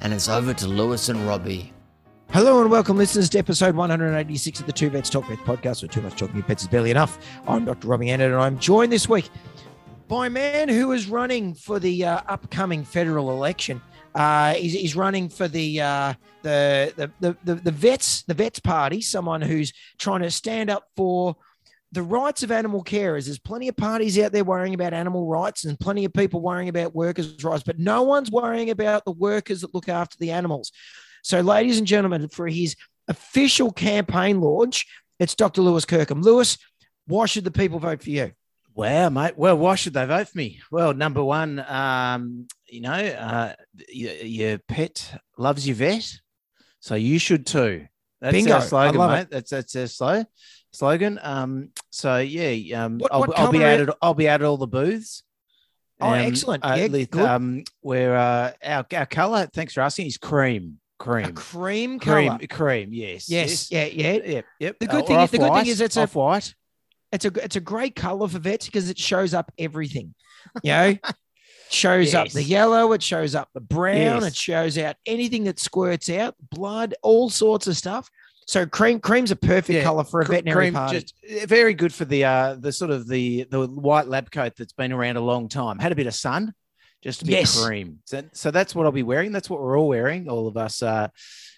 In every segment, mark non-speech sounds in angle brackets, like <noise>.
and it's over to Lewis and Robbie. Hello and welcome, listeners, to episode 186 of the Two Vets Talk Pets podcast, where too much talking pets is barely enough. I'm Dr. Robbie Anderton, and I'm joined this week by a man who is running for the uh, upcoming federal election. Uh, he's, he's running for the, uh, the the the the vets the vets party. Someone who's trying to stand up for the rights of animal carers. There's plenty of parties out there worrying about animal rights and plenty of people worrying about workers' rights, but no one's worrying about the workers that look after the animals. So, ladies and gentlemen, for his official campaign launch, it's Dr. Lewis Kirkham. Lewis, why should the people vote for you? Wow, mate. Well, why should they vote for me? Well, number one, um, you know, uh, your, your pet loves your vet, so you should too. That's Bingo. our slogan, I love mate. it. That's that's our slow slogan. Um, so yeah, um, What- I'll, I'll be out at I'll be out at all the booths. Oh, Um, excellent. uh, Yeah, with, good. um, where uh, our our color. Thanks for asking. Is cream, A cream, cream cream, color. cream. Yes, Yes, yeah, yeah. yep, yep. The good Uh, thing is- the good thing is it's a- off-white. It's a it's a great color for vets because it shows up everything. You know, <laughs> shows up the yellow, it shows up the brown, Yes. it shows out anything that squirts out, blood, all sorts of stuff. So cream cream's a perfect Yeah, color for a veterinary cream, party. just uh, very good for the uh the sort of the the white lab coat that's been around a long time. Had a bit of sun, just a bit Yes. cream. So, so that's what I'll be wearing. That's what we're all wearing. All of us. Uh,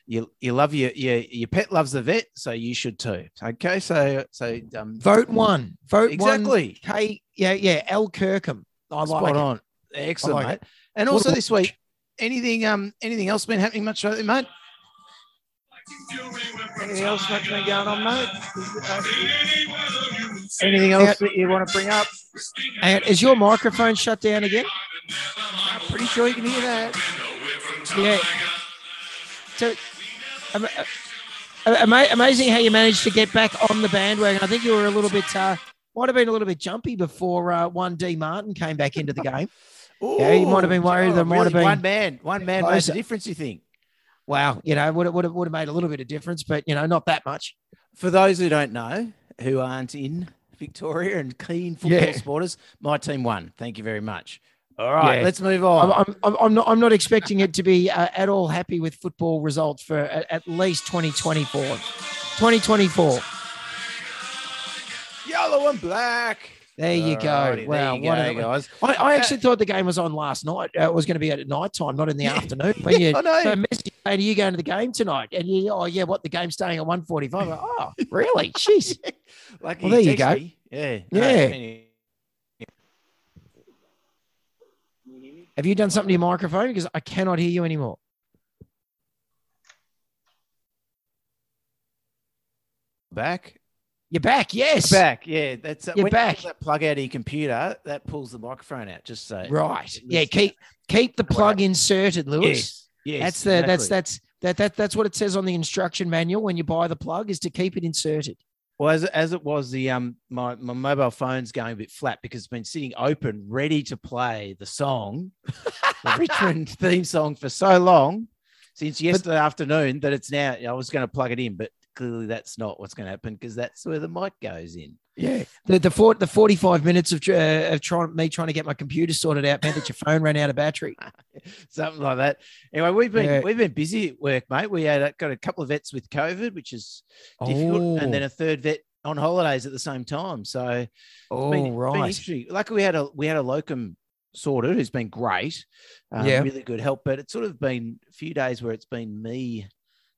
you you love your your your pet loves the vet, so you should too. Okay, so so um Vote one. Vote one. exactly K yeah, yeah. L Kirkham. I spot like it. on. Excellent, like mate. it. And What also this week, anything um anything else been happening much lately, mate? Anything else much been going on, mate? Anything else that you want to bring up? And is your microphone shut down again? I'm pretty sure you can hear that. Yeah. So, ama- uh, amazing how you managed to get back on the bandwagon. I think you were a little bit, uh, might have been a little bit jumpy before uh, one D Martin came back into the game. Yeah, you might have been worried Oh, there might have been one man. One man made closer. the difference. You think? Wow, you know, would have, would have, would have made a little bit of difference, but you know, not that much. For those who don't know, who aren't in Victoria and keen football Yeah. supporters, my team won. Thank you very much. All right, Yeah. let's move on. I'm, I'm, I'm not, I'm not expecting it to be uh, at all happy with football results for at, at least 2024. 2024. Yellow and black. There you go. Alrighty, Wow, there you what go, a- guys. I, I actually thought the game was on last night. Uh, it was going to be at night time, not in the Yeah. afternoon. <laughs> When you I know. so message, hey, are you going to the game tonight? And you, oh yeah, what the game's starting at 145. Like, oh, <laughs> really? Jeez. <laughs> Lucky Well, there you go. me. Yeah. Yeah. Have you done something to your microphone? Because I cannot hear you anymore. Back. You're back. Yes. Back. Yeah. That's uh, You're when you back. that plug out of your computer. That pulls the microphone out. Just so. Right. Yeah. Keep keep the plug inserted, Lewis. Yes. Yes. that's the that's exactly. that's that that that's what it says on the instruction manual when you buy the plug is to keep it inserted. Well, as, as it was, the um my, my mobile phone's going a bit flat because it's been sitting open, ready to play the song, <laughs> the Richmond theme song for so long since yesterday afternoon that it's now. I was going to plug it in, but clearly that's not what's going to happen because that's where the mic goes in. Yeah. The the, four, the 45 minutes of, uh, of trying me trying to get my computer sorted out meant that your phone ran out of battery. <laughs> Something like that. Anyway, we've been Yeah. we've been busy at work, mate. We had got a couple of vets with COVID, which is difficult, and then Oh. a third vet on holidays at the same time. So Oh, been, been right. interesting. Luckily, we had a we had a locum sorted who's been great, um, Yeah. really good help. But it's sort of been a few days where it's been me,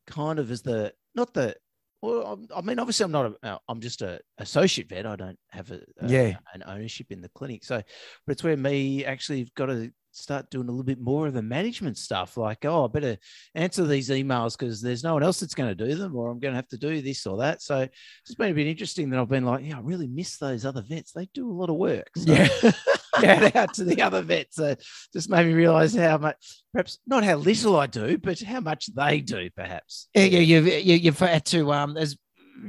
kind of as the not the. Well, I'm- mean, obviously, I'm not. A, uh, I'm just a associate vet. I don't have a, a- Yeah. an ownership in the clinic. So, but it's where me actually got to start doing a little bit more of the management stuff. Like, oh, I better answer these emails because there's no one else that's going to do them, or I'm going to have to do this or that. So it's been a bit interesting that I've been like, yeah, I really miss those other vets. They do a lot of work. So, Yeah. <laughs> shout out to the other vets. Uh, just made me realise how much, perhaps not how little I do, but how much they do, perhaps. Yeah, yeah, you've you, you've had to um as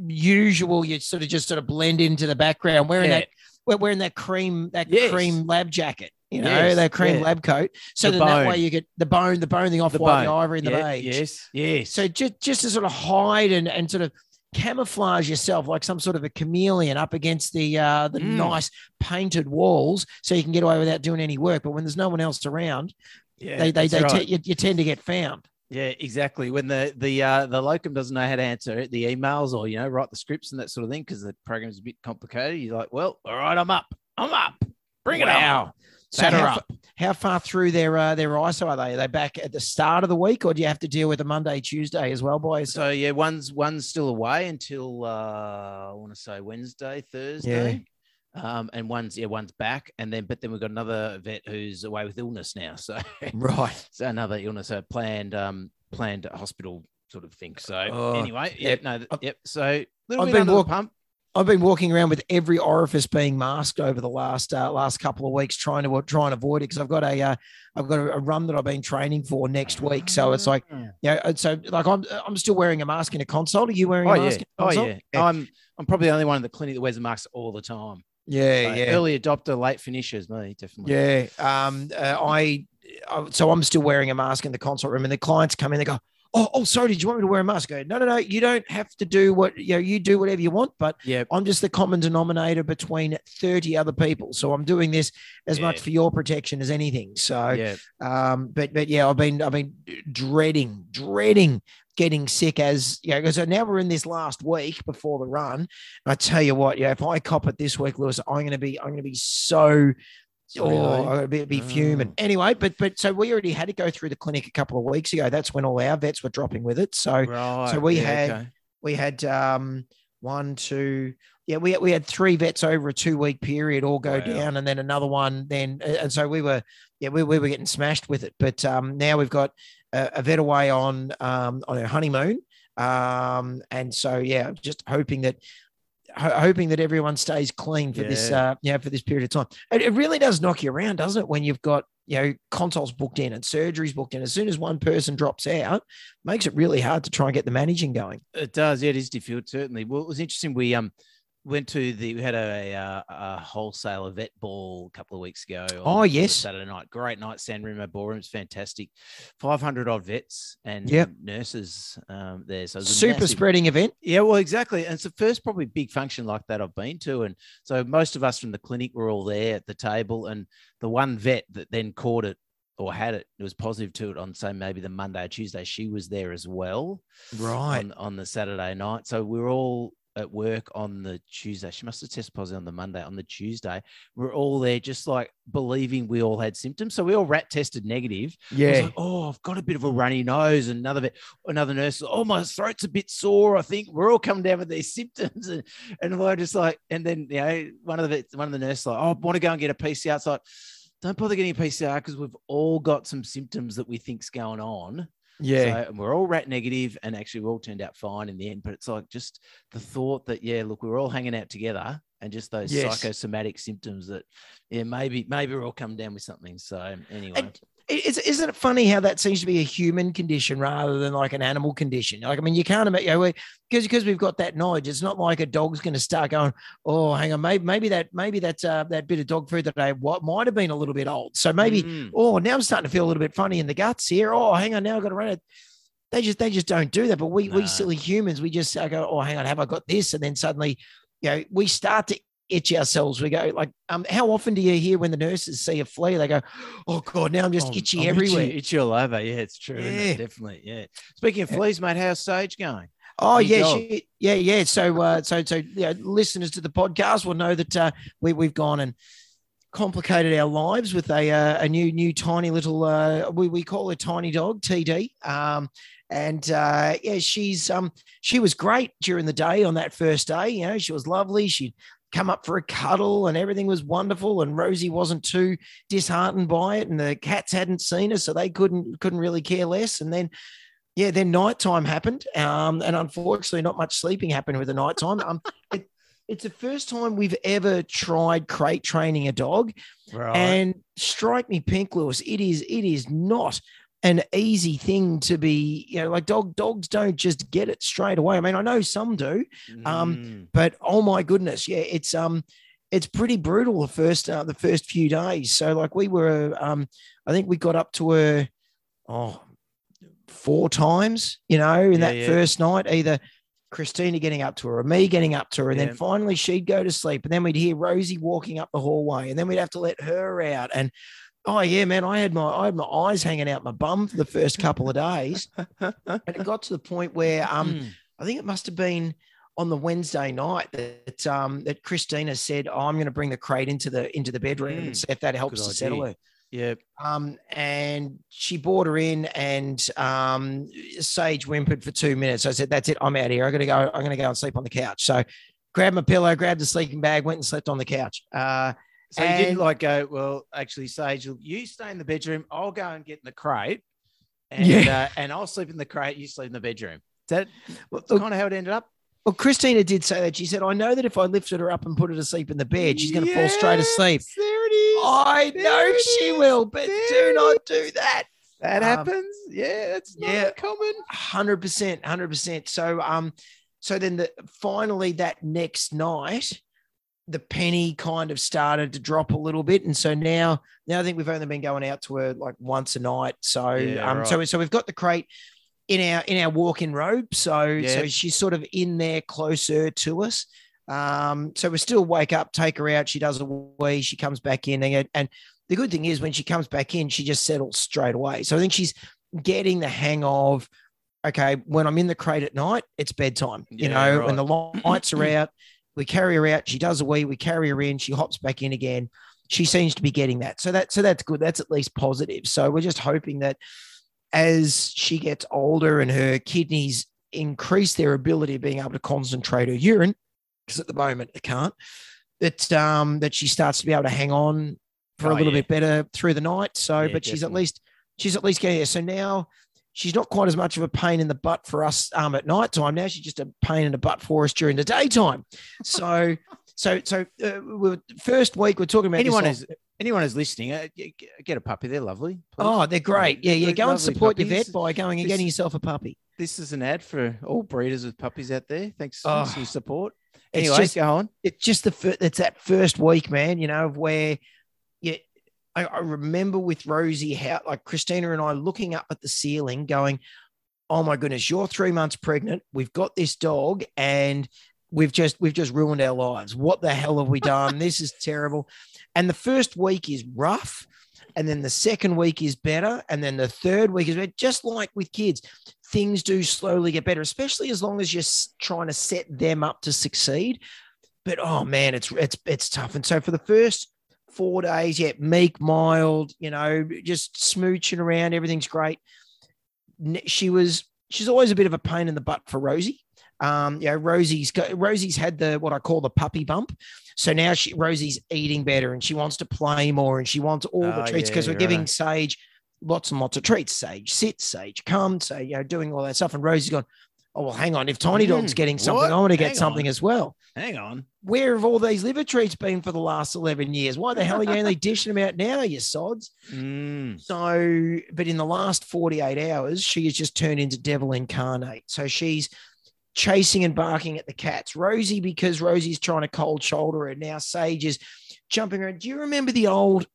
usual, you sort of just sort of blend into the background, wearing Yeah. that wearing that cream that Yes. cream lab jacket, you know, Yes, that cream yeah. lab coat. So The then that way you get the bone, the bone, the off white, the, bone. ivory, and the Yeah, beige. Yes, yes. So just just to sort of hide and and sort of camouflage yourself like some sort of a chameleon up against the uh the Mm. nice painted walls so you can get away without doing any work but when there's no one else around yeah, they they, they right. te- you, you tend to get found Yeah, exactly. When the the uh, the locum doesn't know how to answer the emails or you know write the scripts and that sort of thing because the program's a bit complicated, you're like, well, all right, I'm up, I'm up, bring it Wow. on. So Batter how, up. how far through their uh, their ISO are they? Are they back at the start of the week, or do you have to deal with a Monday, Tuesday as well, boys? So yeah, one's one's still away until uh, I want to say Wednesday, Thursday. Yeah. Um, and one's yeah, one's back, and then but then we've got another vet who's away with illness now. So <laughs> right. so another illness, a planned um planned hospital sort of thing. So Oh, anyway, yeah. yep, no, I've- yep. So little I've bit been under the pump. I've been walking around with every orifice being masked over the last uh, last couple of weeks, trying to try and avoid it because I've got a uh, I've got a, a run that I've been training for next week. So it's like Mm. yeah, you know, so like I'm I'm still wearing a mask in a console. Are you wearing oh a yeah, mask? in a oh console? yeah. I'm I'm probably the only one in the clinic that wears a mask all the time. yeah, So yeah. Early adopter, late finishers, me definitely. Yeah. Um, uh, I, I, so I'm still wearing a mask in the consult room, and the clients come in. They go, "Oh, oh, sorry. Did you want me to wear a mask?" I go, "No, no, no. You don't have to do what you know. You do whatever you want, but Yeah. I'm just the common denominator between 30 other people. So I'm doing this as much for your protection as anything. So, Yeah. um, but but yeah, I've been I've been dreading dreading getting sick as you know because now we're in this last week before the run. I tell you what, yeah, if I cop it this week, Lewis, I'm gonna be I'm gonna be so. Sorry, oh? I'm gonna be, be fuming. Oh. Anyway, but but so we already had to go through the clinic a couple of weeks ago. That's when all our vets were dropping with it. So Right. we yeah, had- okay. we had um one, two, yeah, we we had three vets over a two week period all go Wow. down, and then another one. Then and so we were, yeah, we, we were getting smashed with it. But um now we've got a, a vet away on um on her honeymoon, um and so yeah, just hoping that. Ho- Hoping that everyone stays clean for this, Yeah. uh, yeah, for this period of time. It, it really does knock you around, doesn't it? When you've got you know consoles booked in and surgeries booked in. As soon as one person drops out, makes it really hard to try and get the managing going. It does. Yeah, it is difficult, certainly. Well, it was interesting. We um went to the we had a, uh, a wholesaler vet ball a couple of weeks ago. Oh, yes. Saturday night. Great night. San Remo ballroom. It's fantastic. Five hundred odd vets and Yep. nurses um, there. So it was a super massive- spreading event. Yeah, well, exactly. And it's the first probably big function like that I've been to. And so most of us from the clinic were all there at the table. And the one vet that then caught it or had it, it was positive to it on, say, maybe the Monday or Tuesday, she was there as well Right. on, on the Saturday night. So we're all at work on the Tuesday. She must have tested positive on the Monday. On the Tuesday, we're all there just like believing we all had symptoms. So we all rat tested negative. Yeah. like, oh, I've got a bit of a runny nose. And another bit, another nurse, oh, my throat's a bit sore. I think we're all coming down with these <laughs> symptoms. And, and we're just like, and then, you know, one of the one of the nurses like, oh, I want to go and get a PCR. It's like, don't bother getting a PCR because we've all got some symptoms that we think's going on. Yeah. So, and we're all rat negative, and actually, we all turned out fine in the end. But it's like just the thought that, yeah, look, we're all hanging out together, and just those Yes. psychosomatic symptoms that, yeah, maybe maybe we're all coming down with something. So anyway, And- Is, isn't it funny how that seems to be a human condition rather than like an animal condition? Like, I mean, you can't imagine, you know, because because we've got that knowledge. It's not like a dog's going to start going, oh, hang on, maybe maybe that maybe that uh, that bit of dog food that I what might have been a little bit old. So maybe, Mm. oh, now I'm starting to feel a little bit funny in the guts here. Oh, hang on, now I've got to run it. They just they just don't do that. But we we silly humans, we just uh, go, oh, hang on, have I got this? And then suddenly, you know, we start to itch ourselves. We go like, um, how often do you hear when the nurses see a flea, they go, oh god, now I'm just Oh, itchy I'm everywhere. Itchy, itchy all over. Yeah, it's true. isn't it? Yeah. Definitely. Yeah. Speaking of Yeah. fleas, mate, how's Sage going? Oh yeah, she, yeah, yeah. So, uh, so, so, yeah, listeners to the podcast will know that uh, we we've gone and complicated our lives with a uh, a new new tiny little uh, we we call her tiny dog TD. Um, and uh, yeah, she's um she was great during the day on that first day. You know, she was lovely. She'd come up for a cuddle and everything was wonderful. And Rosie wasn't too disheartened by it, and the cats hadn't seen her, so they couldn't couldn't really care less. And then yeah, then nighttime happened, um, and unfortunately, not much sleeping happened with the nighttime. Um, <laughs> it, it's the first time we've ever tried crate training a dog. Right. And strike me pink, Lewis. It is it is not an easy thing to be, you know, like dog dogs don't just get it straight away. I mean, I know some do, um, Mm. but oh my goodness, yeah, it's um it's pretty brutal the first uh, the first few days. So like we were um I think we got up to her oh four times, you know, in Yeah, that yeah. first night, either Christina getting up to her or me getting up to her. And Yeah. then finally she'd go to sleep. And then we'd hear Rosie walking up the hallway. And then we'd have to let her out. And oh yeah, man, I had my I had my eyes hanging out my bum for the first couple of days. <laughs> and it got to the point where um Mm. I think it must have been on the Wednesday night that um, that Christina said, oh, "I'm going to bring the crate into the into the bedroom Mm, and see if that helps good to settle her." yeah. Um, and she brought her in, and um, Sage whimpered for two minutes. I said, "That's it. I'm out here. I'm going to go. I'm going to go and sleep on the couch." So, grabbed my pillow, grabbed the sleeping bag, went and slept on the couch. Uh, So you didn't like go, well, actually, Sage, you stay in the bedroom. I'll go and get in the crate. And, Yeah. uh, and I'll sleep in the crate. You sleep in the bedroom. Is that well, kind of how it ended up? well, Christina did say that. She said, "I know that if I lifted her up and put her to sleep in the bed, she's going to fall straight asleep." There it is. I There know she is. will, but There do not do that. That Um, happens. Yeah, it's not yeah. percent, hundred percent. So, um, so then the finally that next night, the penny kind of started to drop a little bit, and so now, now I think we've only been going out to her like once a night. So, Yeah, um, so right. so we've got the crate in our in our walk-in robe, so Yeah. so she's sort of in there closer to us. Um, so we still wake up, take her out. She does a wee, she comes back in, and, and the good thing is when she comes back in, she just settles straight away. So I think she's getting the hang of okay, when I'm in the crate at night, it's bedtime. You Yeah, know, right. when the lights are <clears throat> out, we carry her out. She does a wee, we carry her in. She hops back in again. She seems to be getting that. So that so that's good. That's at least positive. So we're just hoping that as she gets older and her kidneys increase their ability of being able to concentrate her urine, because at the moment they can't, that um that she starts to be able to hang on for a Oh, little yeah. bit better through the night. So, Yeah, but she's at least she's at least getting there. So now she's not quite as much of a pain in the butt for us um, at night time. Now she's just a pain in the butt for us during the daytime. So, <laughs> so, so uh, we first week we're talking about this Anyone on- who's anyone who's listening, uh, get a puppy. They're lovely. please. Oh, they're great. Yeah, yeah. They're Go and support your vet by going and This- getting yourself a puppy. This is an ad for all breeders with puppies out there. Thanks, Oh. for your support. It's Anyway, just- go on. It's just the it's that first week, man. You know, of where I, I remember with Rosie how like Christina and I looking up at the ceiling, going, "Oh my goodness, you're three months pregnant. We've got this dog, and we've just we've just ruined our lives. What the hell have we done? this is terrible." And the first week is rough, and then the second week is better, and then the third week is better. Just like with kids, things do slowly get better, especially as long as you're trying to set them up to succeed. But oh man, it's it's it's tough. And so for the first four days, yeah, meek, mild, you know, just smooching around, everything's great. She was she's always a bit of a pain in the butt for Rosie. Um, you know, Rosie's got, Rosie's had the what I call the puppy bump. So now she Rosie's eating better and she wants to play more and she wants all the Oh, treats because yeah, we're giving right. Sage lots and lots of treats. Sage sit, Sage come, so you know, doing all that stuff. And Rosie's gone, oh well, hang on. If Tiny Dog's Mm, getting something? I want to get Hang something on. as well. Hang on. Where have all these liver treats been for the last eleven years? Why the hell are you only <laughs> dishing them out now, you sods? Mm. So, but in the last 48 hours, she has just turned into devil incarnate. So she's chasing and barking at the cats. Rosie, because Rosie's trying to cold shoulder her. Now Sage is jumping around. Do you remember the old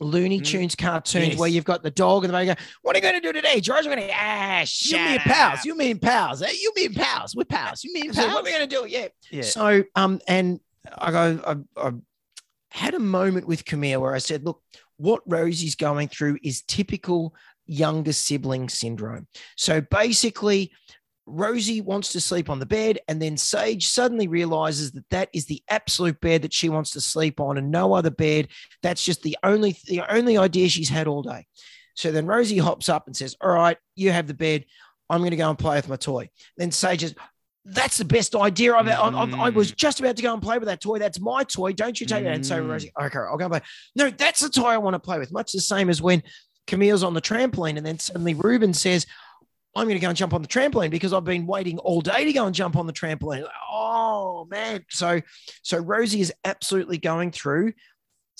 Looney Mm. Tunes cartoons Yes. where you've got the dog and the baby go, What are you going to do today, George? We're going to, ah, You mean up." pals? You mean pals? eh? You mean pals? We're pals. You mean So pals? what are we going to do? Yeah. yeah. So, um, and I go, I, I had a moment with Camille where I said, look, what Rosie's going through is typical younger sibling syndrome. So basically, Rosie wants to sleep on the bed, and then Sage suddenly realizes that that is the absolute bed that she wants to sleep on, and no other bed. That's just the only the only idea she's had all day. So then Rosie hops up and says, "All right, you have the bed. I'm going to go and play with my toy." Then Sage says, "That's the best idea I've, I've, I've- I was just about to go and play with that toy. That's my toy. Don't you take that And so Mm. Rosie, "Okay, I'll go and play." No, that's the toy I want to play with. Much the same as when Camille's on the trampoline, and then suddenly Ruben says, I'm going to go and jump on the trampoline because I've been waiting all day to go and jump on the trampoline. Oh man. So, so Rosie is absolutely going through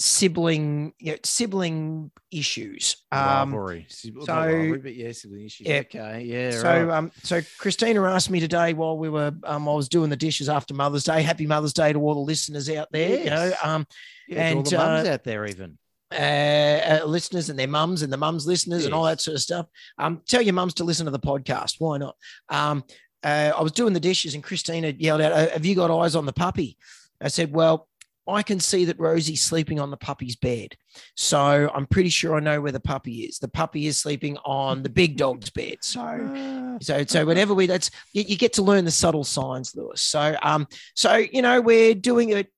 sibling, you know, sibling issues. Um, rivalry. So- rivalry, but yeah, sibling issues. Yeah. Okay, yeah. so, right. um, so Christina asked me today while we were, um, I was doing the dishes after Mother's Day. Happy Mother's Day to all the listeners out there. You know, um, yeah, to all and, the mums uh, out there, even. Uh, uh, listeners and their mums and the mums listeners and all that sort of stuff. Um, tell your mums to listen to the podcast. Why not? Um, uh, I was doing the dishes and Christina yelled out, "Uh, "Have you got eyes on the puppy?" I said, "Well." I can see that Rosie's sleeping on the puppy's bed. So I'm pretty sure I know where the puppy is. The puppy is sleeping on the big dog's bed. So <laughs> so, so whenever we, that's you, you get to learn the subtle signs, Lewis. So, um, so you know, we're doing it.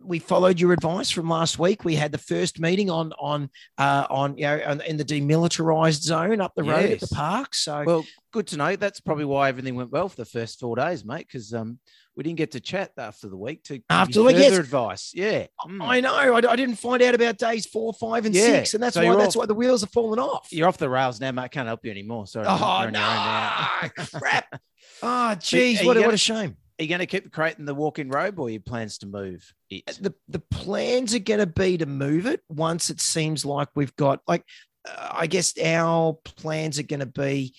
We followed your advice from last week. We had the first meeting on on uh, on you know on, in the demilitarized zone up the road at the park. So, well, good to know. That's probably why everything went well for the first four days, mate. Because um, we didn't get to chat after the week to After the week, yes. advice. Yeah, Mm. I know I, I didn't find out about days four, five, and Yeah. six, and that's So why that's off- why the wheels are falling off. you're off the rails now, mate. Can't help you anymore. Sorry. Oh you're on your own no! <laughs> Crap! Oh, geez, are what, what a shame. Are you going to keep creating the walk-in robe, or your plans to move it? the the plans are going to be to move it once it seems like we've got like uh, I guess our plans are going to be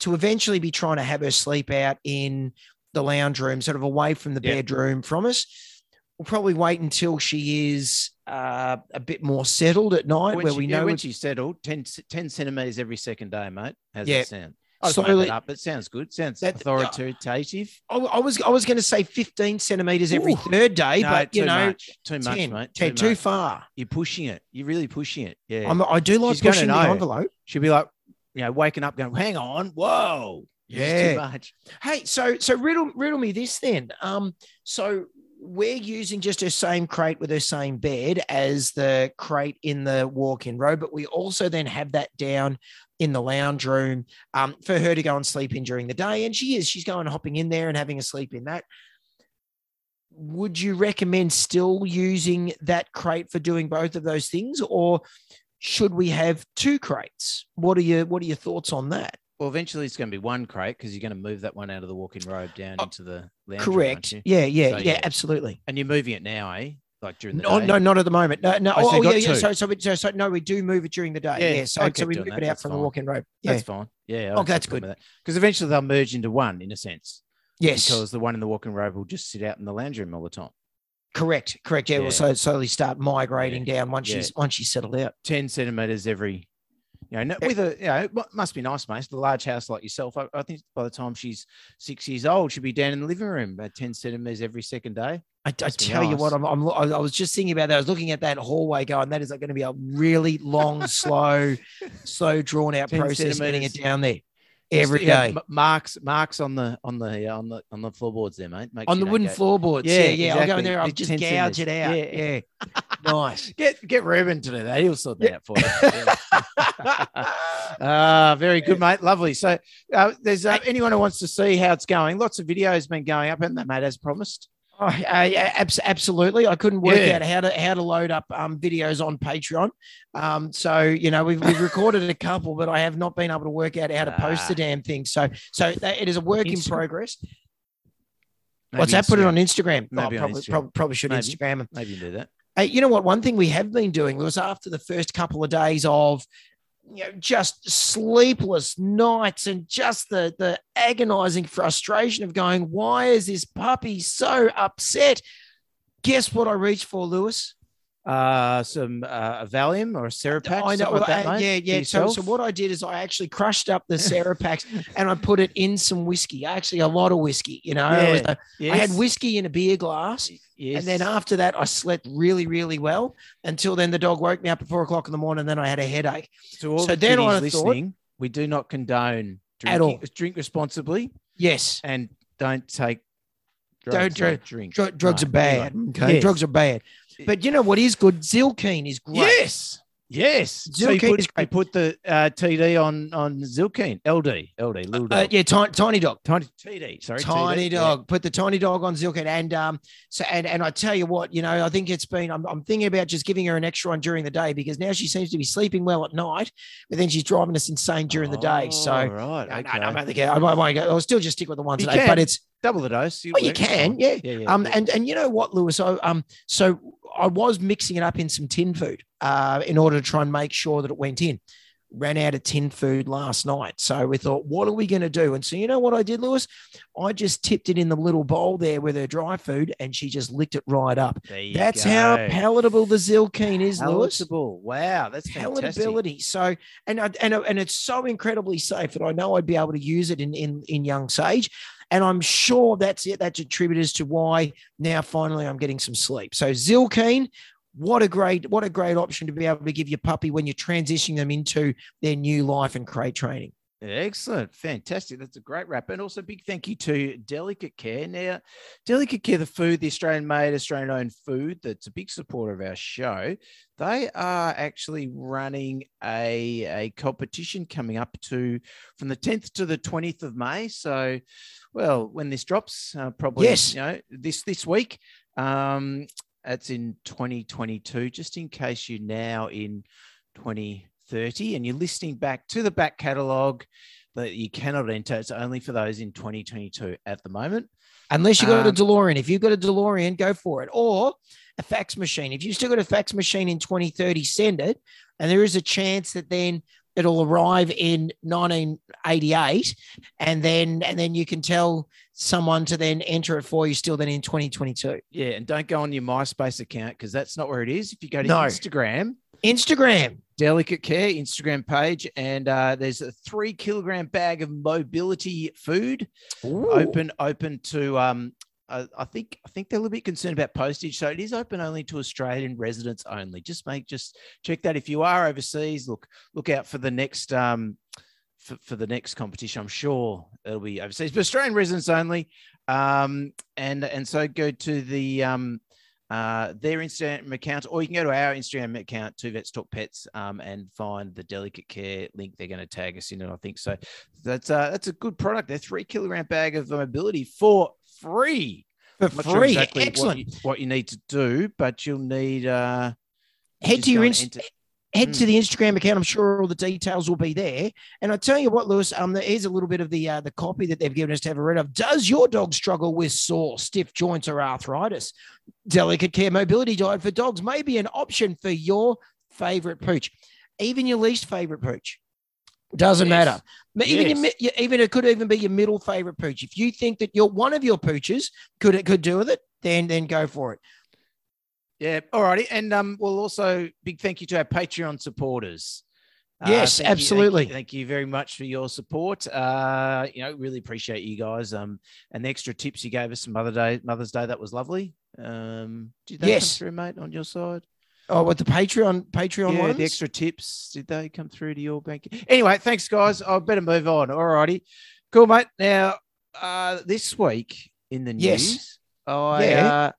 to eventually be trying to have her sleep out in the lounge room, sort of away from the Yeah. bedroom from us. We'll probably wait until she is uh, a bit more settled at night, When where she, we yeah, know when she's settled, 10, 10 centimeters every second day, mate. How's Yeah. that sound? I Slowly- made that up, it sounds good. Sounds That- authoritative. I, I was I was going to say 15 centimeters every Ooh. third day, No, but you too know, much. Too much, 10, mate. 10, Too, too far. You're pushing it. You're really pushing it. Yeah. I'm, I do like She's pushing the envelope. She'll be like, you know, waking up going, hang on, whoa. Yeah. Too much. Hey, so so riddle riddle me this then. Um, so we're using just her same crate with her same bed as the crate in the walk-in row, but we also then have that down in the lounge room um, for her to go and sleep in during the day. And she is, she's going hopping in there and having a sleep in that. Would you recommend still using that crate for doing both of those things, or should we have two crates? What are your what are your thoughts on that? Well, eventually it's going to be one crate because you're going to move that one out of the walk-in robe down Oh, into the lounge Correct. you? Yeah, yeah, So, yeah, yeah. absolutely. And you're moving it now, eh? Like during the No, day. no, not at the moment. No, no. Oh, Oh, you yeah, yeah. So, so, we, so, so, no, we do move it during the day. Yeah, Yeah. So, so we move that. it out That's from the fine. walk-in robe. Yeah. That's fine. Yeah. I Oh, see a that's good. with that. Because eventually they'll merge into one in a sense. yes. Because the one in the walk-in robe will just sit out in the lounge room all the time. correct. Correct. Yeah. Yeah. We'll so slowly start migrating down once Yeah. she's once she's settled out. 10 centimeters every you know, Yeah. with a, you know, it must be nice, mate. The large house like yourself. I, I think by the time she's six years old, she'll be down in the living room about 10 centimeters every second day. I, I tell you what. I'm, I'm. I was just thinking about that. I was looking at that hallway, going, "That is going to be a really long, <laughs> slow, slow, drawn out 10 process getting it down there every day Yeah, m- marks, marks on the on the uh, on the on the floorboards there, mate. Make on sure the wooden go- floorboards. Yeah, Yeah, yeah. I'll go in there. I'll just 10 gouge it out. Yeah, Yeah. <laughs> nice. <laughs> Get get Ruben to do that. He'll sort that out for you. <laughs> Ah, very good, mate. Lovely. So, uh, there's uh, anyone who wants to see how it's going. Lots of videos been going up, haven't they, mate? As promised. Oh, uh, yeah, abs- absolutely. I couldn't work Yeah. out how to how to load up um, videos on Patreon. Um, so you know we've, we've recorded a couple, but I have not been able to work out how to post the Ah. damn thing. So so that, it is a work in progress. Maybe What's that? Put it on Instagram. Maybe oh, on probably, Instagram. prob- probably should Maybe. Instagram. Maybe you can do that. Hey, you know what? One thing we have been doing was after the first couple of days of you know, just sleepless nights and just the the agonizing frustration of going, why is this puppy so upset? Guess what I reached for, Lewis? Uh, some uh, Valium or Serepax. I know. like that, uh, yeah, yeah. So, so what I did is I actually crushed up the Serepax and I put it in some whiskey. Actually, a lot of whiskey. You know, Yeah. a- I had whiskey in a beer glass. Yes. And then after that, I slept really, really well until then the dog woke me up at four o'clock in the morning. And then I had a headache. all so the then I kiddies thought- listening, we do not condone drinking, At all. Drink responsibly Yes, and don't take Don't drugs. drink. dr- drugs are bad. Okay, Yes. drugs are bad. But you know what is good? Zylkene is great. Yes. Yes. so you Zylkene put, is you put the uh, TD on on Zylkene, LD, LD, little Uh, yeah, tiny, tiny dog. Tiny TD, sorry. tiny TD, yeah. dog. Put the tiny dog on Zylkene, and um, so and and I tell you what, you know, I think it's been. I'm, I'm thinking about just giving her an extra one during the day because now she seems to be sleeping well at night, but then she's driving us insane during the day. So. Oh, right. Okay. no, no, I think I might, might go. I'll still just stick with the one You today, but it's Double the dose. Oh, you can, yeah. Yeah, yeah. um and and you know what, Lewis? So um so I was mixing it up in some tin food uh in order to try and make sure that it went in. Ran out of tin food last night, so we thought, what are we going to do? And so you know what I did, Lewis? I just tipped it in the little bowl there with her dry food, and she just licked it right up. That's go. how palatable the Zylkene is, Lewis. Palatable. Wow, that's fantastic. Palatability. So, and and and it's so incredibly safe that I know I'd be able to use it in in in young sage, and I'm sure that's it. That's attributed to why now finally I'm getting some sleep. So Zylkene, what a great what a great option to be able to give your puppy when you're transitioning them into their new life and crate training. Excellent. Fantastic. That's a great wrap. And also big thank you to Delicate Care. Now, Delicate Care, the food, the Australian made, Australian owned food that's a big supporter of our show. They are actually running a, a competition coming up to from the 10th to the 20th of May. So, well, when this drops, uh, probably Yes. you know, this this week. Um, that's in 2022, just in case you're now in 2030 and you're listening back to the back catalogue that you cannot enter. It's only for those in 2022 at the moment. Unless you got Um, a DeLorean. If you've got a DeLorean, go for it. Or a fax machine. If you've still got a fax machine in 2030, send it. And there is a chance that then it'll arrive in 1988. And then and then you can tell someone to then enter it for you still then in 2022. Yeah, and don't go on your MySpace account because that's not where it is. If you go to No. Instagram, Instagram. Delicate Care Instagram page, and uh, there's a three kilogram bag of mobility food. open open to um I, I think I think they're a little bit concerned about postage, so it is open only to Australian residents only. Just make just check that if you are overseas, look look out for the next um for, for the next competition. I'm sure it'll be overseas, but Australian residents only. Um and and so go to the um uh, their Instagram account, or you can go to our Instagram account, Two Vets Talk Pets, um, and find the Delicate Care link. They're going to tag us in it, I think. So that's uh, that's a good product. They're three kilogram bag of mobility for free. For not sure free. exactly Excellent. What you, what you need to do, but you'll need uh, Head to your go and Inst- enter- head Mm. to the Instagram account. I'm sure all the details will be there. And I tell you what, Lewis, um, there is a little bit of the uh, the copy that they've given us to have a read of. Does your dog struggle with sore, stiff joints, or arthritis? Delicate Care Mobility Diet for Dogs may be an option for your favorite pooch, even your least favorite pooch. Doesn't Yes. matter. Even Yes. your- even it could even be your middle favorite pooch. If you think that your one of your pooches could it could do with it, then then go for it. Yeah, all righty. And um, we'll also big thank you to our Patreon supporters. Uh, Yes, thank you- thank you- absolutely. Thank you, very much for your support. Uh, you know, really appreciate you guys. Um, and the extra tips you gave us Mother Day, Mother's Day, that was lovely. Um, did they Yes. come through, mate, on your side? Oh, what the Patreon Patreon yeah, ones? the extra tips, did they come through to your bank? Anyway, thanks, guys. I better move on. All righty, cool, mate. Now, uh, this week in the news, Yes. I Yeah. uh,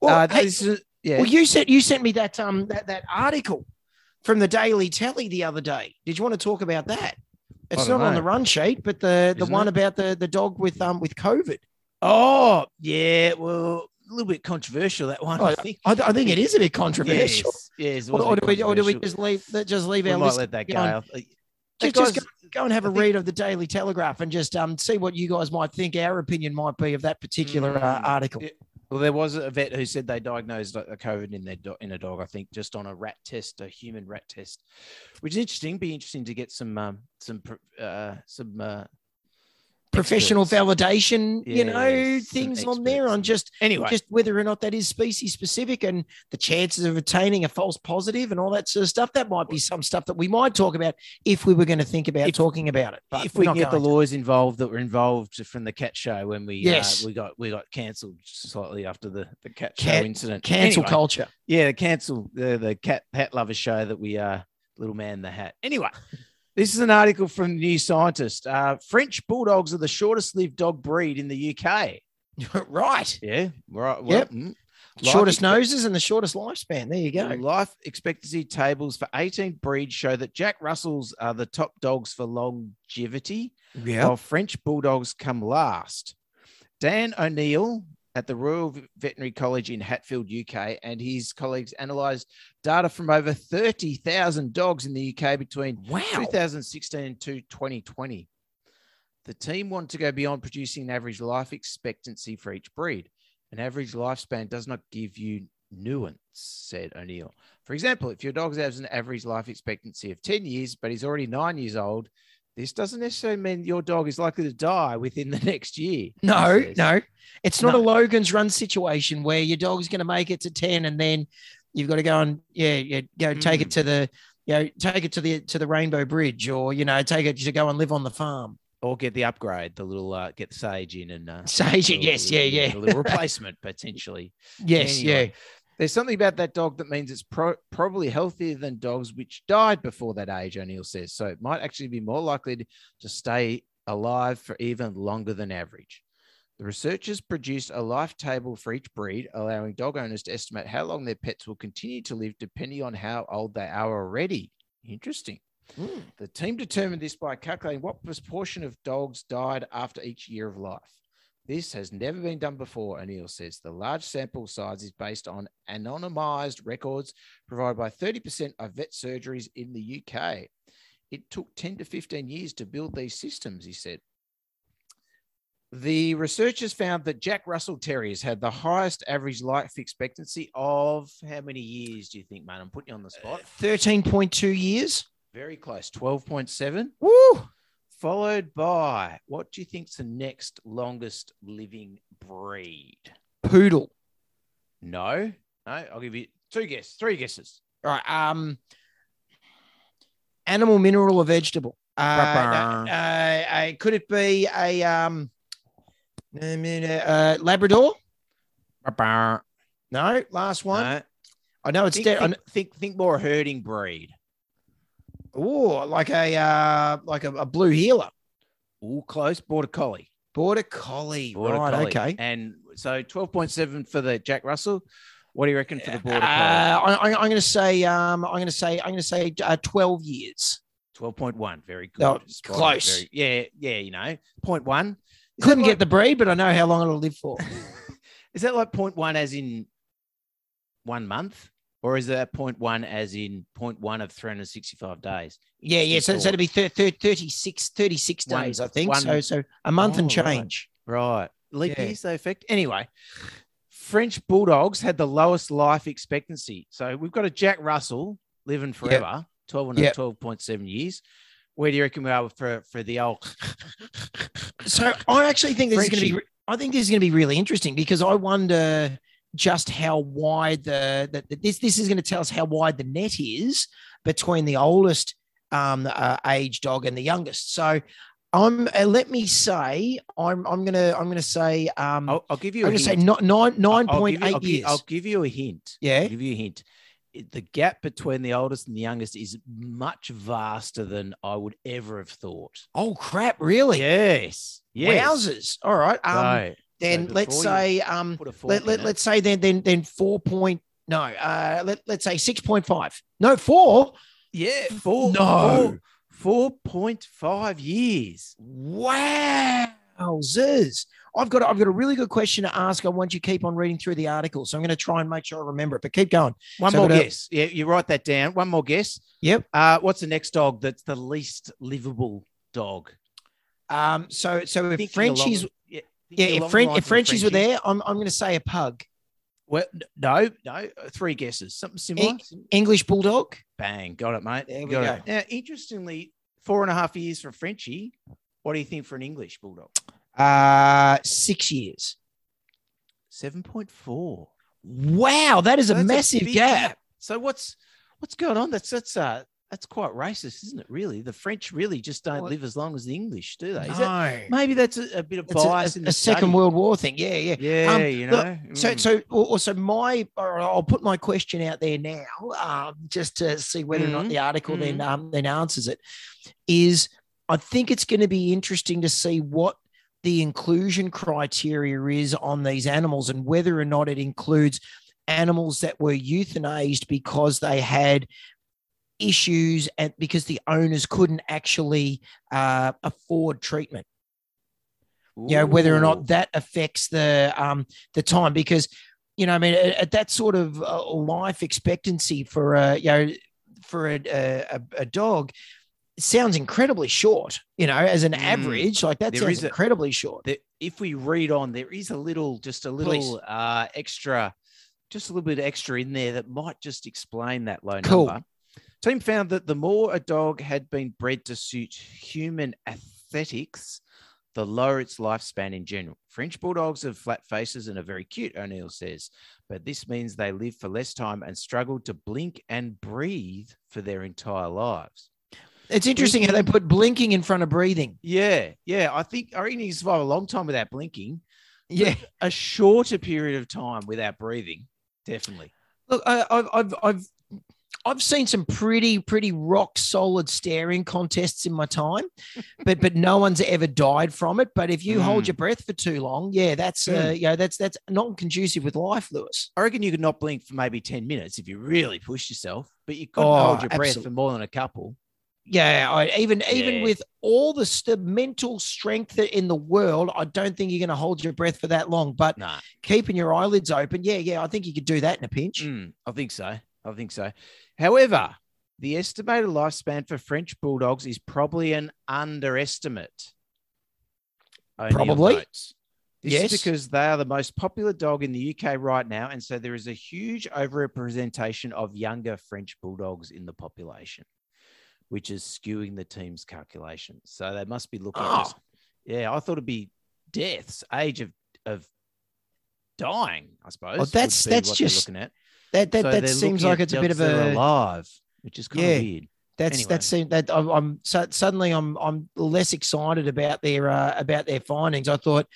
Well, uh, hey, this is yeah. Well, you sent you sent me that um that, that article from the Daily Telly the other day. Did you want to talk about that? It's not on the run sheet, but the the Isn't one it? about the the dog with um with COVID. Oh, yeah. Well, a little bit controversial that one. Oh, I think. I, I think it is a bit controversial. Yes, yes, Or, or do we or do we just leave just leave We our might let that go. know, I- Just, guys- just go, go and have a I think- read of the Daily Telegraph and just um see what you guys might think our opinion might be of that particular uh, Mm, article. yeah. Well, there was a vet who said they diagnosed a COVID in their do- in a dog. I think just on a rat test, a human rat test, which is interesting. Be interesting to get some um, some uh, some uh, Professional experts. validation, you know, things on there on just Anyway, just whether or not that is species specific and the chances of attaining a false positive and all that sort of stuff. That might be some stuff that we might talk about if we were going to think about If- talking about it. But if we can get the lawyers involved that were involved from the cat show when we Yes. uh, we got we got cancelled slightly after the the cat Cat- show incident. cancel Anyway, culture. Yeah, the cancel the the cat hat lover show that we uh little man in the hat. Anyway, this is an article from New Scientist. Uh, French bulldogs are the shortest lived dog breed in the UK. <laughs> right. Yeah, right. Well, Yep. mm. Life Shortest expect- noses and the shortest lifespan. There you go. life expectancy tables for 18 breeds show that Jack Russells are the top dogs for longevity, Yeah. while French Bulldogs come last. Dan O'Neill at the Royal Veterinary College in Hatfield, UK, and his colleagues analysed data from over 30,000 dogs in the UK between Wow. 2016 to 2020. The team want to go beyond producing an average life expectancy for each breed. An average lifespan does not give you nuance, said O'Neill. For example, if your dog has an average life expectancy of 10 years, but he's already nine years old, this doesn't necessarily mean your dog is likely to die within the <laughs> next year. No, no. It's not No. a Logan's run situation where your dog's going to make it to 10 and then you've got to go and, yeah, yeah go take Mm. it to the, you know, take it to the, to the Rainbow Bridge or, you know, take it to go and live on the farm. Or get the upgrade, the little uh, get the sage in and uh, Sage in, little- yes, yeah, yeah. a little <laughs> replacement potentially. Yes, Anyway, There's something about that dog that means it's pro- probably healthier than dogs which died before that age, O'Neill says. So it might actually be more likely to, stay alive for even longer than average. The researchers produced a life table for each breed, allowing dog owners to estimate how long their pets will continue to live depending on how old they are already. Interesting. Mm. The team determined this by calculating what proportion of dogs died after each year of life. This has never been done before, O'Neill says. The large sample size is based on anonymized records provided by 30% of vet surgeries in the UK. It took 10 to 15 years to build these systems, he said. The researchers found that Jack Russell Terriers had the highest average life expectancy of how many years do you think, man? I'm putting you on the spot. Uh, 13.2 years. Very close, 12.7, Woo. Followed by what do you think's the next longest living breed? Poodle. No, no, I'll give you two guesses, three guesses. All right. Um, animal, mineral, or vegetable? Uh, no, uh, uh, could it be a um, uh, Labrador? No. Last one. No. I know it's Think, dead. think, think, think more herding breed. Oh, like a uh, like a, a blue heeler, All close, border collie. border collie. Border right. collie. Okay. And so 12.7 for the Jack Russell. What do you reckon for the border Uh, collie? I, I'm going to say. Um, I'm going to say. I'm going to say uh, 12 years. 12.1. Very good. Oh, close. very- yeah, yeah, you know, point one. Is Couldn't like- get the breed, but I know how long it'll live for. <laughs> Is that like point one as in one month? Or is that point one as in point one of 365 days? Yeah, yeah. So, so it'll be thir- thir- 36, 36 One- days, I think. one- so, so a month and Oh, right. change. Right. Leap Yeah. years, they affect. Anyway, French Bulldogs had the lowest life expectancy. So we've got a Jack Russell living forever, 12 and Yep. 12.7 years. Where do you reckon we are for, for the old? So I actually think this is going to be. I think this is going to be really interesting because I wonder just how wide the, the, the- this this is going to tell us how wide the net is between the oldest um, uh, age dog and the youngest. So I'm. Uh, let me say I'm. I'm gonna. I'm gonna say. Um, I'll, I'll give you. I'm gonna say hint. not nine nine point give I'll years. I'll give you a hint. Yeah. I'll give you a hint. The gap between the oldest and the youngest is much vaster than I would ever have thought. oh crap! Really? Yes. Yes. Wowzers! All right. Um, So, then so let's say um, put a fork let, let, let's say then then then four point no uh let, let's say 6.5 no four yeah, four, No. four, 4.5 years. Wow wowzers i've got i've got a really good question to ask i want you to keep on reading through the article so i'm going to try and make sure i remember it but keep going One So more guess. Yeah, you write that down. One more guess. Yep. Uh, what's the next dog that's the least livable dog? um so so if Thinking frenchies along- yeah, yeah if, along Fren- if frenchies were there i'm, I'm going to say a pug Well, no, no. Three guesses. Something similar. english bulldog Bang. Got it, mate. There we Got go. it. Now, interestingly, four and a half years for Frenchie. What do you think for an English bulldog? uh six years 7.4. wow that is a That's massive big gap. So what's what's going on? That's that's uh that's quite racist, isn't it? Really, the French really just don't Well, live as long as the English, do they? Is that, no. maybe that's a, a bit of It's a- bias a, in a second world war thing yeah yeah Yeah, Um, you know. So, Mm. so also my, or I'll put my question out there now, um, just to see whether or not Mhm. the article then um, then answers it. Is I think it's going to be interesting to see what the inclusion criteria is on these animals and whether or not it includes animals that were euthanized because they had issues and because the owners couldn't actually uh, afford treatment. You know whether or not that affects the um, the time because you know I mean at, at that sort of uh, life expectancy for a you know for a, a, a dog sounds incredibly short. You know, as an Mm. average, like that There sounds a- incredibly short. if we read on, there is a little, just a little uh, extra, just a little bit extra in there that might just explain that low Cool. number. Team found that the more a dog had been bred to suit human aesthetics, the lower its lifespan in general. French bulldogs have flat faces and are very cute, O'Neill says, but this means they live for less time and struggle to blink and breathe for their entire lives. It's interesting how they put blinking in front of breathing. Yeah, yeah. I think I reckon you can survive a long time without blinking. Yeah. a shorter period of time without breathing, definitely. Look, I, I've, I've, I've, seen some pretty, pretty rock solid staring contests in my time, but but no one's ever died from it. But if you hold Mm. your breath for too long, yeah, that's uh, Mm. you know, that's that's not conducive with life, Lewis. I reckon you could not blink for maybe 10 minutes if you really pushed yourself, but you couldn't Oh, hold your breath for more than a couple. Yeah, I, even even with all the st- mental strength in the world, I don't think you're going to hold your breath for that long. But Nah. keeping your eyelids open, yeah, yeah, I think you could do that in a pinch. Mm, I think so. I think so. However, the estimated lifespan for French bulldogs is probably an underestimate. Probably. This Yes. is because they are the most popular dog in the UK right now. And so there is a huge overrepresentation of younger French bulldogs in the population, which is skewing the team's calculations. So they must be looking just- Oh. Ah. yeah, I thought it'd be deaths, age of of dying, I suppose. Oh, well, that's- that's just- looking at. That that So that seems like it's a bit of a alive, which is kind Yeah. of weird. That's Anyway. that's seem- that I'm, I'm so, suddenly I'm I'm less excited about their uh, about their findings. I thought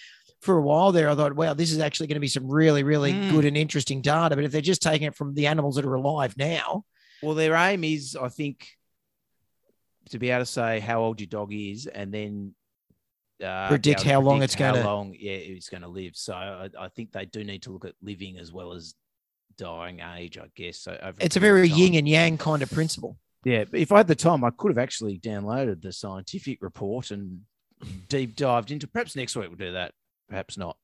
for a while there, I thought, wow, this is actually going to be some really really Mm. good and interesting data. But if they're just taking it from the animals that are alive now, Well, their aim is, I think, to be able to say how old your dog is, and then uh, Predict to how long it's gonna- how long, yeah, it's going to live. So I, I think they do need to look at living as well as dying age, I guess. So over it's a very time. yin and yang kind of principle. Yeah, if I had the time, I could have actually downloaded the scientific report and deep dived into. Perhaps next week we'll do that. Perhaps not.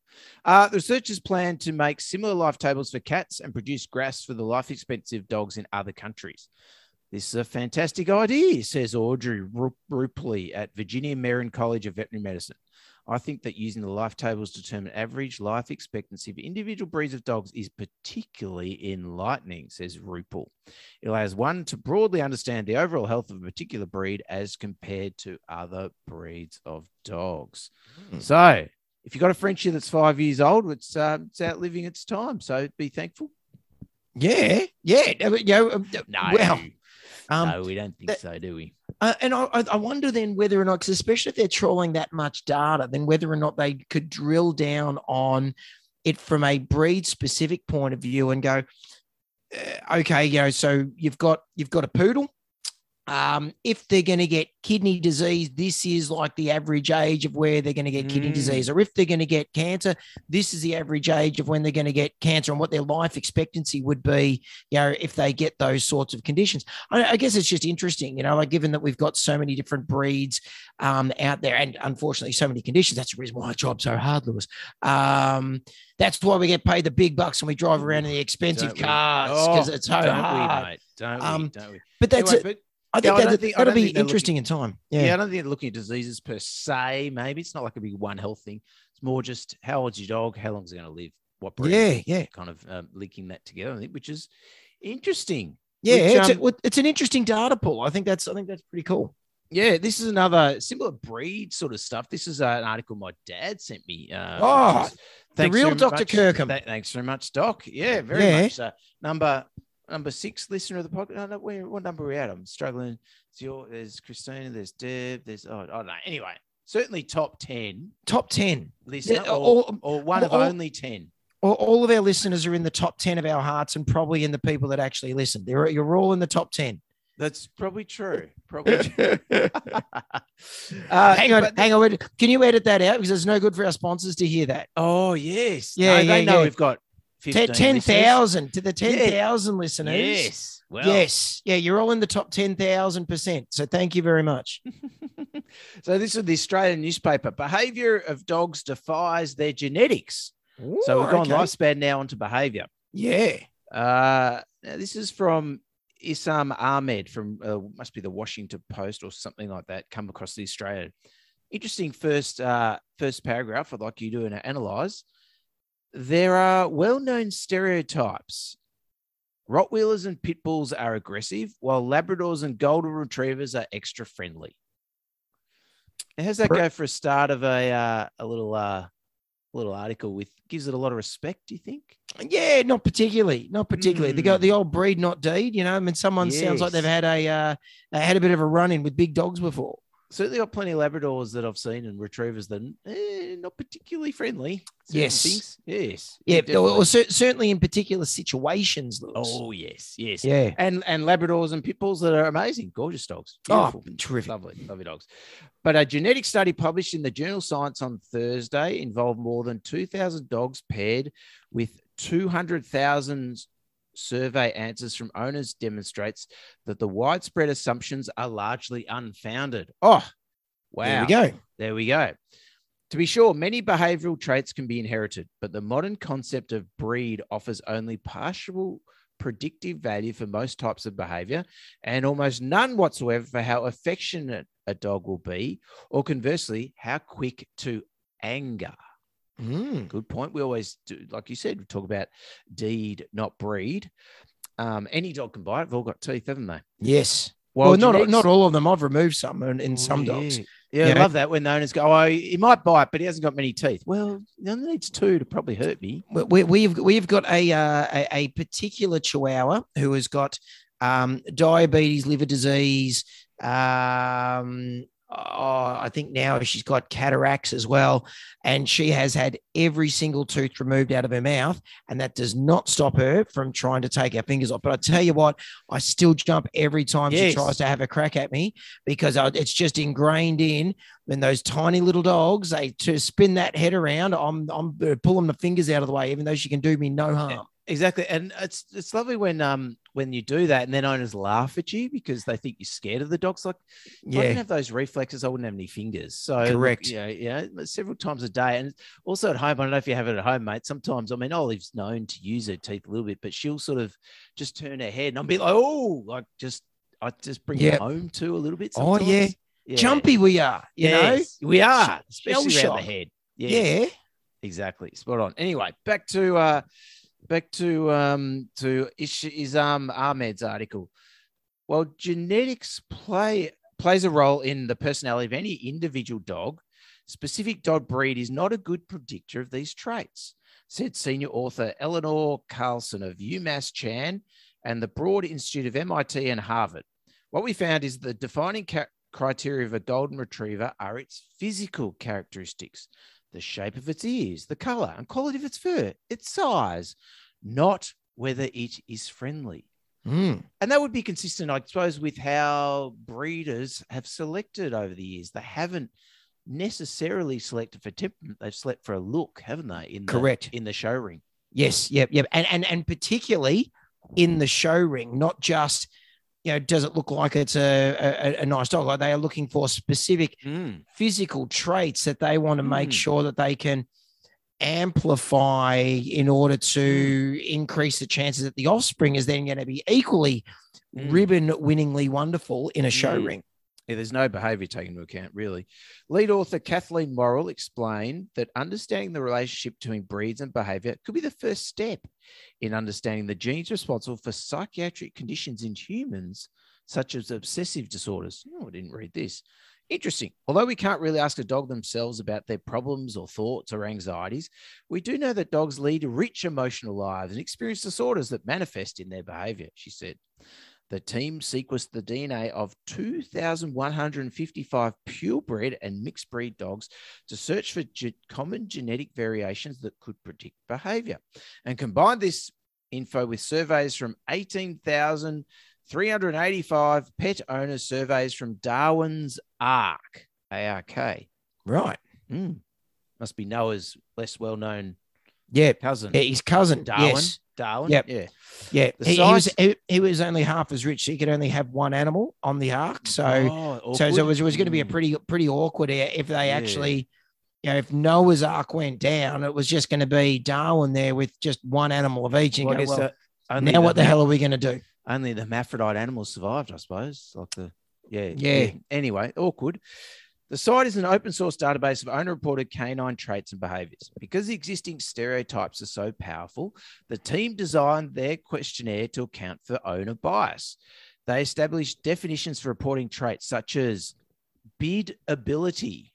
Uh, the researchers plan to make similar life tables for cats and produce graphs for the life expectancy of dogs in other countries. This is a fantastic idea, says Audrey Ru- Rupley at Virginia Marin College of Veterinary Medicine. I think that using the life tables to determine average life expectancy for individual breeds of dogs is particularly enlightening, says Rupel. It allows one to broadly understand the overall health of a particular breed as compared to other breeds of dogs. Hmm. So, if you've got a Frenchie that's five years old, it's uh, it's outliving its time. So be thankful. Yeah, yeah. You know, um, No, well, um, no, we don't think that- so, do we? Uh, and I, I wonder then whether or not, 'cause especially if they're trawling that much data, then whether or not they could drill down on it from a breed specific point of view and go, uh, okay, you know, so you've got you've got a poodle. Um, if they're going to get kidney disease, this is like the average age of where they're going to get kidney Mm. disease. Or if they're going to get cancer, this is the average age of when they're going to get cancer and what their life expectancy would be, you know, if they get those sorts of conditions. I, I guess it's just interesting, you know, like given that we've got so many different breeds um, out there and unfortunately so many conditions. That's the reason why I job so hard, Lewis. Um, that's why we get paid the big bucks and we drive around in the expensive Don't cars because Oh, it's so don't hard. we, mate? Don't Um, we? Don't we? But that's Anyway, it. but I yeah, think I that, don't think- I that'll be interesting in time. yeah. Yeah. I don't think looking at diseases per se. Maybe it's not like a big one health thing. It's more just how old's your dog? How long's it going to live? What breed? Yeah. Yeah. Kind of um, linking that together, I think, which is interesting. Yeah. Which, it's, um, a, it's an interesting data pool. I think that's I think that's pretty cool. Yeah, this is another similar breed sort of stuff. This is uh, an article my dad sent me. Uh, Oh, the thanks real Dr. much- Kirkham. th- thanks very much, Doc. Yeah, very Yeah. much. So. Number number six listener of the podcast. No, no, where, what number are we at? I'm struggling. It's your, there's Christina, there's Deb, there's oh, I don't know. Anyway, certainly top ten Top 10. listener, Yeah, or, all- or one of only ten. All, all of our listeners are in the top 10 of our hearts and probably in the people that actually listen. They're, you're all in the top 10. That's probably true. Probably true. <laughs> <laughs> uh, hang on, but- hang on. Can you edit that out? Because it's no good for our sponsors to hear that. Oh yes. Yeah, No, they know yeah. we've got 15 Ten listeners. to the ten thousand listeners. Yes. Well, yes. Yeah, you're all in the top ten thousand percent. So thank you very much. <laughs> so this is the Australian newspaper. Behavior of dogs defies their genetics. so we've gone okay. lifespan now onto behavior. Yeah. Uh, now this is from Issam Ahmed from uh, must be the Washington Post or something like that. Come across the Australian. Interesting first uh, first paragraph. I'd like you to analyze. There are well-known stereotypes. Rottweilers and pit bulls are aggressive, while Labradors and Golden Retrievers are extra friendly. Now, How's that go for a start of a uh, a little uh, little article with gives it a lot of respect? Do you think? Yeah, not particularly. Not particularly. They go Mm. the old breed, not deed. You know, I mean, someone sounds like they've had a uh, they had a bit of a run in with big dogs before. Certainly got plenty of Labradors that I've seen and retrievers that eh, not particularly friendly. Yes. things. yes, Yeah, or, definitely. or cer- certainly in particular situations. Lewis. oh yes, yes, yeah. and and Labradors and pit bulls that are amazing, gorgeous dogs. Oh, terrific. lovely, lovely dogs. But a genetic study published in the journal Science on Thursday involved more than two thousand dogs paired with two hundred thousand survey answers from owners demonstrates that the widespread assumptions are largely unfounded. Oh, wow. There we go. There we go. To be sure, many behavioral traits can be inherited, but the modern concept of breed offers only partial predictive value for most types of behavior and almost none whatsoever for how affectionate a dog will be, or conversely, how quick to anger. Mm. Good point. We always do, like you said, we talk about deed, not breed. Um, any dog can bite. They've all got teeth, haven't they? Yes. Well, Well, not not all of them. I've removed some in, in Oh, some dogs. Yeah, yeah You I know? love that when the owners go, "Oh, he might bite, but he hasn't got many teeth." Well, he only needs two to probably hurt me. We- we, we've we've got a, uh, a a particular Chihuahua who has got um, diabetes, liver disease. Um, oh, I think now she's got cataracts as well, and she has had every single tooth removed out of her mouth, and that does not stop her from trying to take her fingers off. But I tell you what, I still jump every time Yes. she tries to have a crack at me because I, it's just ingrained in when those tiny little dogs they to spin that head around. I'm I'm pulling the fingers out of the way, even though she can do me no harm. Exactly, and it's it's lovely when um when you do that, and then owners laugh at you because they think you're scared of the dogs. Like, if I didn't have those reflexes, I wouldn't have any fingers. So Correct. Yeah, yeah, several times a day, and also at home. I don't know if you have it at home, mate. Sometimes, I mean, Olive's known to use her teeth a little bit, but she'll sort of just turn her head, and I'll be like, oh, like just I just bring Yeah. it home too a little bit. Oh, yeah. yeah. jumpy we are. You Yes, we are, Shell especially around the head. know, Yes, yeah. exactly. Spot on. Anyway, back to uh back to um to Ish- Issam Ahmed's article. Well, genetics play plays a role in the personality of any individual dog. Specific dog breed is not a good predictor of these traits, said senior author Elinor Karlsson of UMass Chan and the Broad Institute of MIT and Harvard. What we found is the defining ca- criteria of a golden retriever are its physical characteristics, the shape of its ears, the color and quality of its fur, its size, not whether it is friendly. Mm. And that would be consistent, I suppose, with how breeders have selected over the years. They haven't necessarily selected for temperament; they've selected for a look, haven't they? In the, Correct. in the show ring. Yes, yep, yep. And and and particularly in the show ring, not just you know, does it look like it's a, a, a nice dog? Like they are looking for specific physical traits that they want to make Mm. sure that they can amplify in order to increase the chances that the offspring is then going to be equally Mm. ribbon winningly wonderful in a show Mm. ring. Yeah, there's no behavior taken into account, really. Lead author Kathleen Morrill explained that understanding the relationship between breeds and behavior could be the first step in understanding the genes responsible for psychiatric conditions in humans, such as obsessive disorders. Oh, I didn't read this. Interesting. Although we can't really ask a dog themselves about their problems or thoughts or anxieties, we do know that dogs lead rich emotional lives and experience disorders that manifest in their behavior, she said. The team sequenced the DNA of 2,155 purebred and mixed breed dogs to search for ge- common genetic variations that could predict behavior and combined this info with surveys from 18,385 pet owner surveys from Darwin's Ark, ARK. Right. Mm. Must be Noah's less well known Yeah, cousin. yeah, his cousin. Darwin. Yes. Darwin. Yep. Yeah. Yeah, The he, he was he, he was only half as rich. He could only have one animal on the ark. So Oh, so, so it was, it was going to be a pretty pretty awkward if they Yeah. actually, you know, if Noah's Ark went down, it was just going to be Darwin there with just one animal of each. And Well, go, well, now what the hell are we going to do? Only the hermaphrodite animals survived, I suppose. Like the yeah, Yeah. Anyway, awkward. The site is an open source database of owner reported canine traits and behaviors. Because the existing stereotypes are so powerful, the team designed their questionnaire to account for owner bias. They established definitions for reporting traits such as bid ability.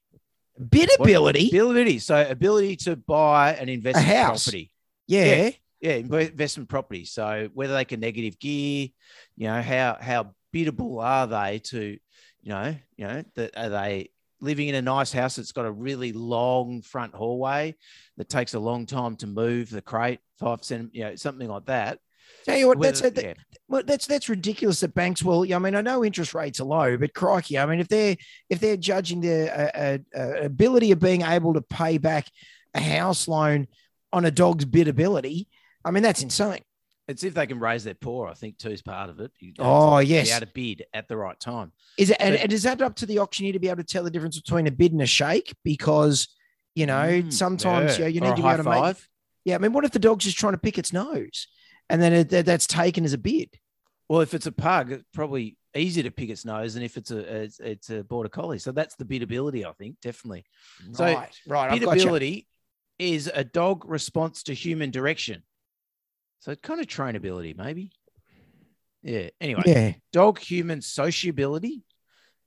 Bid ability. Ability. So ability to buy an investment house. property. yeah. Yeah, inv- investment property. So whether they can negative gear, you know, how how biddable are they to, you know, you know, that are they living in a nice house that's got a really long front hallway that takes a long time to move the crate, five cent, you know, something like that. Tell you what, that's Whether- a, yeah. well, that's that's ridiculous that banks will. I mean, I know interest rates are low, but crikey, I mean, if they're if they're judging their uh, uh, uh, ability of being able to pay back a house loan on a dog's bid ability, I mean, that's insane. It's if they can raise their paw, I think too is part of it. You know, Oh to be yes, able to bid at the right time. is it? And, So- and is that up to the auctioneer to be able to tell the difference between a bid and a shake? Because you know, Mm, sometimes yeah. you, you need to be able to make. Yeah, I mean, what if the dog's just trying to pick its nose, and then it, that's taken as a bid? Well, if it's a pug, it's probably easier to pick its nose than if it's a it's, it's a border collie. So that's the bidability, I think, definitely. So, right, right. I've got you. Is a dog response to human direction. So kind of trainability, maybe. Yeah. Anyway, Yeah. dog human sociability,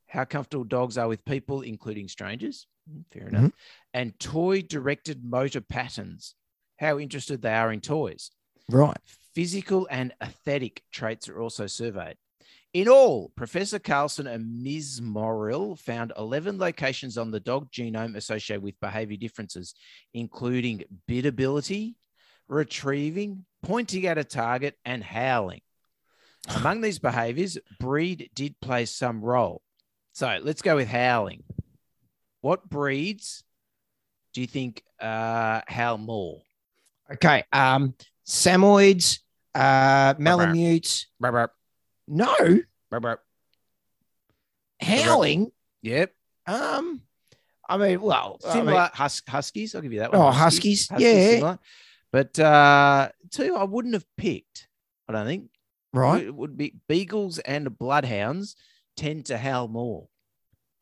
how comfortable dogs are with people, including strangers. Mm, Fair enough. Mm-hmm. And toy directed motor patterns, how interested they are in toys. Right. Physical and aesthetic traits are also surveyed. In all, Professor Karlsson and Ms. Morrill found 11 locations on the dog genome associated with behavior differences, including bidability, retrieving, pointing at a target, and howling. Among these behaviors, breed did play some role. So let's go with howling. What breeds do you think uh, howl more? Okay. Um, Samoyeds, uh, Malamutes. Burp, burp, No, burp, howling. Yep. Um, I mean, well, I mean- hus- huskies. I'll give you that one. Oh, huskies, yeah. similar. But uh, two, I wouldn't have picked. I don't think. right? It would be beagles and bloodhounds tend to howl more.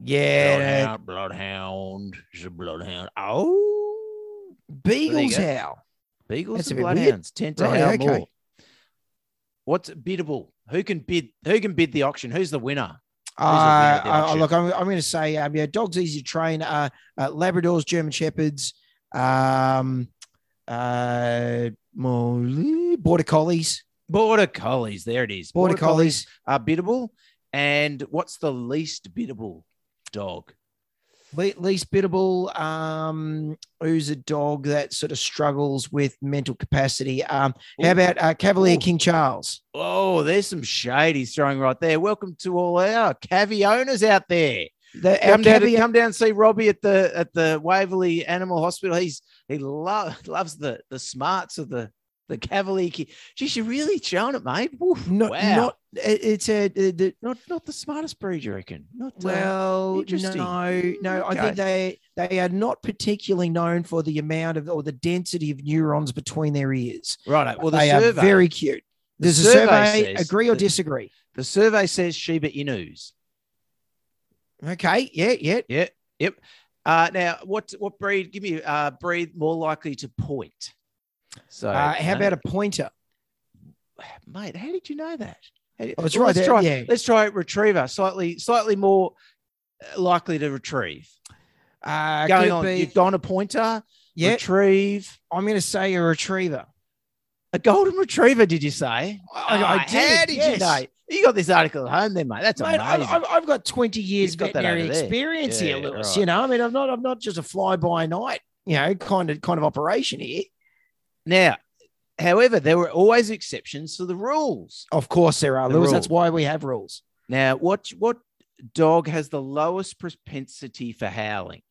Yeah. Bloodhound, bloodhound, is a bloodhound. Oh, Beagles go. howl. beagles That's and bit weird. bloodhounds tend to Right, howl okay. more. What's biddable? Who can bid? Who can bid the auction? Who's the winner? Uh, at the uh, look, I'm, I'm going to say, um, yeah, dogs easy to train. Uh, uh, Labradors, German Shepherds, um, uh, more- border collies, Border collies. There it is. border, collies. are biddable. And what's the least biddable dog? Le- least biddable. Um, who's a dog that sort of struggles with mental capacity? Um, how Ooh. about uh, Cavalier Ooh. King Charles? Oh, there's some shade he's throwing right there. Welcome to all our cavi owners out there. The, Come down, to, come down and see Robbie at the at the Waverley Animal Hospital. He's he lo- <laughs> loves the the smarts of the the Cavalier. Geez, you're really showing it, mate. Woof, not, wow. not it's a the, not not the smartest breed, you reckon? Not uh, Well, interesting. no, no. I Okay. think they they are not particularly known for the amount of or the density of neurons between their ears. right. Well, the they survey are very cute. the Does the survey survey, agree or that- disagree? the survey says Shiba Inus. Okay, yeah, yeah. Yeah. Yep. Uh, now, what what breed? Give me uh, breed more likely to point. So, Uh, how uh, about a pointer? mate? How did you know that? How- Oh, it's Well, right let's there, Try, yeah. Let's try retriever. Slightly, slightly more uh, likely to retrieve. Uh, Going on, be- you've gone a pointer. yeah. Retrieve. I'm going to say a retriever. A golden retriever, did you say? I, I Ah, did. How did yes. you know? You got this article at home, then, mate. That's Mate, I've, amazing. I've, I've got 20 years You've got veterinary experience here, Yeah, Lewis. right. You know, I mean, I'm not, I'm not just a fly by night, you know, kind of, kind of operation here. now, however, there were always exceptions to the rules. Of course, there are, The Lewis. That's why we have rules. Now, what what dog has the lowest propensity for howling?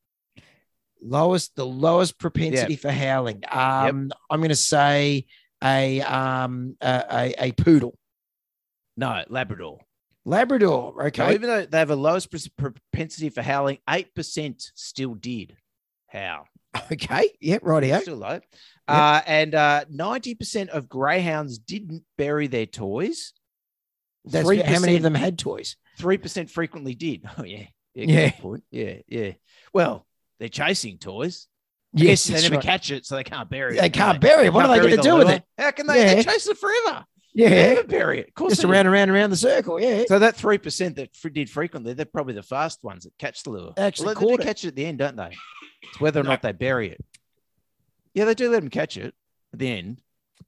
Lowest, the lowest propensity for howling. Um, I'm going to say a um a, a, a poodle, No, Labrador. Labrador. So Okay, even though they have a lowest propensity for howling, eight percent still did howl. okay, yeah, rightio. Still low. Uh, and uh, 90% of greyhounds didn't bury their toys. That's how many of them had toys? 3% frequently did. <laughs> Oh, yeah. Yeah. Yeah. point. Yeah. Yeah. Well, they're chasing toys. I Yes, they never right. catch it, so they can't bury it. They can can't bury it. What are they going to the do with it? How can they? They chase it forever. They Yeah, it. Of course just around and around around the circle. Yeah, So that three percent that did frequently, they're probably the fast ones that catch the lure. Actually well, they do it. catch it at the end, don't they? It's whether or No. not they bury it. Yeah, they do let them catch it at the end.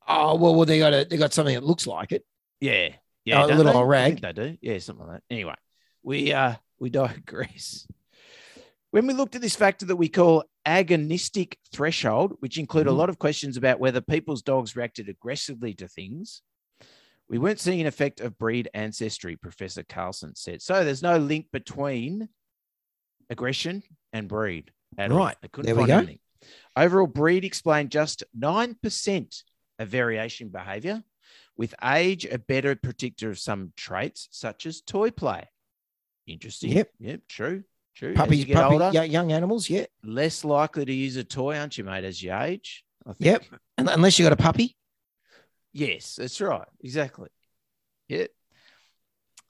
Oh well, well they got a, they got something that looks like it. Yeah, yeah, Oh, a little they? rag. think they do. Yeah, something like that. Anyway, we uh we <laughs> digress. When we looked at this factor that we call agonistic threshold, which include a Mhm. lot of questions about whether people's dogs reacted aggressively to things, we weren't seeing an effect of breed ancestry, Professor Karlsson said. So there's no link between aggression and breed. At all. Right. They couldn't There we find go. anything. Overall, breed explained just 9% of variation behavior, with age a better predictor of some traits, such as toy play. Interesting. Yep. Yep. True. True. As Puppies, you get puppy, older, young animals. Yeah, less likely to use a toy, aren't you, mate, as you age? I think. Yep. Unless you got a puppy. Yes, that's right. Exactly. Yep.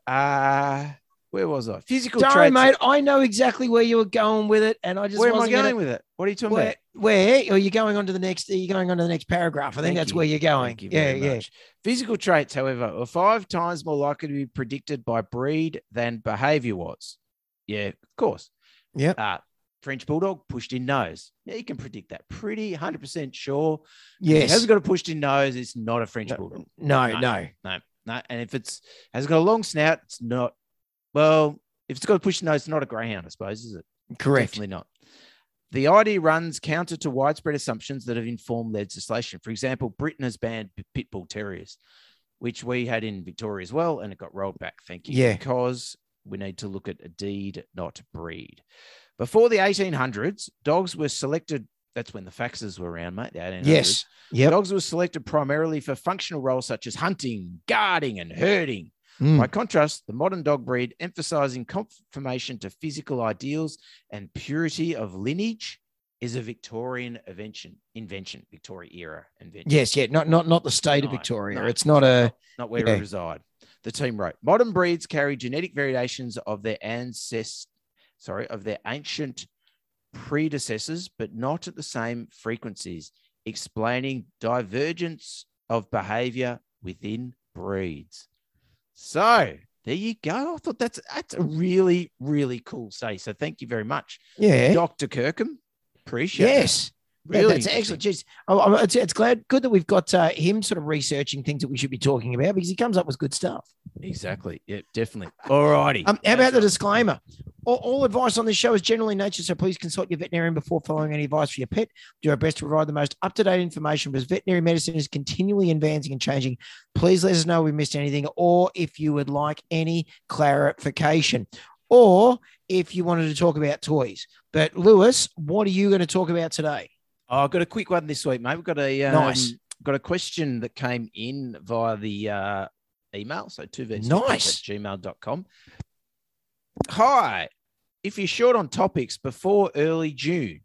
Uh where was I? Physical Don't, traits. mate. I know exactly where you were going with it, and I just where am I going with it? What are you talking Where, about? where are you going on to the next? Are you going on to the next paragraph? I think Thank that's you. where you're going. You Yeah, yeah. much. Physical traits, however, are five times more likely to be predicted by breed than behavior was. Yeah, of course. Yeah. Uh, French Bulldog pushed in nose. Yeah, you can predict that. Pretty 100% sure. If it hasn't got a pushed in nose, it's not a French Bulldog. No, No. no. No, no. And if it's has got a long snout, it's not. Well, if it's got a push nose, it's not a greyhound, I suppose, is it? Correct. Definitely not. The idea runs counter to widespread assumptions that have informed legislation. For example, Britain has banned pit bull terriers, which we had in Victoria as well, and it got rolled back. Thank you. Yeah. Because we need to look at a deed, not breed. Before the 1800s, dogs were selected. That's when the faxes were around, mate. The 1800s. Yes. Yep. Dogs were selected primarily for functional roles such as hunting, guarding, and herding. Mm. By contrast, the modern dog breed, emphasizing conformation to physical ideals and purity of lineage, is a Victorian invention. Invention, Victoria era invention. Yes. Yeah. Not not not the state of Victoria. no, it's not a. not where Yeah. we reside. The team wrote: Modern breeds carry genetic variations of their ancest, sorry, of their ancient predecessors, but not at the same frequencies, explaining divergence of behavior within breeds. So there you go. I thought that's that's a really really cool say. So thank you very much, Yeah. Doctor Kirkham. Appreciate it. Yes. Yeah, really that's excellent. Jeez. Oh, it's, it's glad, good that we've got uh, him sort of researching things that we should be talking about because he comes up with good stuff. Exactly. Yeah, definitely. All righty. Um, how about the disclaimer? All, all advice on this show is generally in nature, so please consult your veterinarian before following any advice for your pet. Do our best to provide the most up to date information because veterinary medicine is continually advancing and changing. Please let us know if we missed anything or if you would like any clarification or if you wanted to talk about toys. But, Lewis, what are you going to talk about today? Oh, I've got a quick one this week, mate. We've got a um, Nice. got a question that came in via the uh, email. So two at Nice. gmail.com. Hi. If you're short on topics before early June,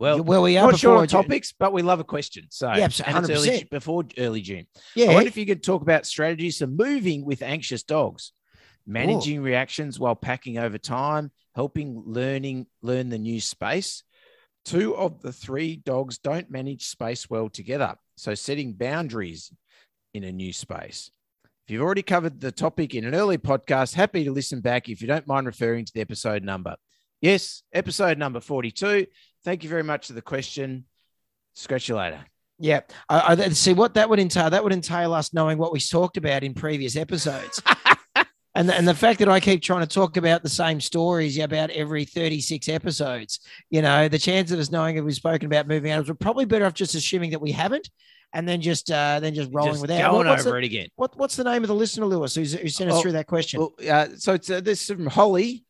well, well, we are not short on topics, but we love a question. So Yeah, and it's early, 100%. Before early June. Yeah. I wonder if you could talk about strategies for moving with anxious dogs, managing reactions while packing over time, helping learning learn the new space. Two of the three dogs don't manage space well together, so setting boundaries in a new space. If you've already covered the topic in an early podcast, happy to listen back if you don't mind referring to the episode number. Yes, episode number 42. Thank you very much for the question. Scratch you later. Yeah. I, I see what that would entail. That would entail us knowing what we talked about in previous episodes. <laughs> and, the, and the fact that I keep trying to talk about the same stories about every 36 episodes, you know, the chance of us knowing if we've spoken about moving animals, we're probably better off just assuming that we haven't and then just uh, then just rolling Just with that. going What- what's, over the- it again. what, what's the name of the listener, Lewis, who's, who sent us Oh, through that question? Well, uh, so it's uh, this is from Holly.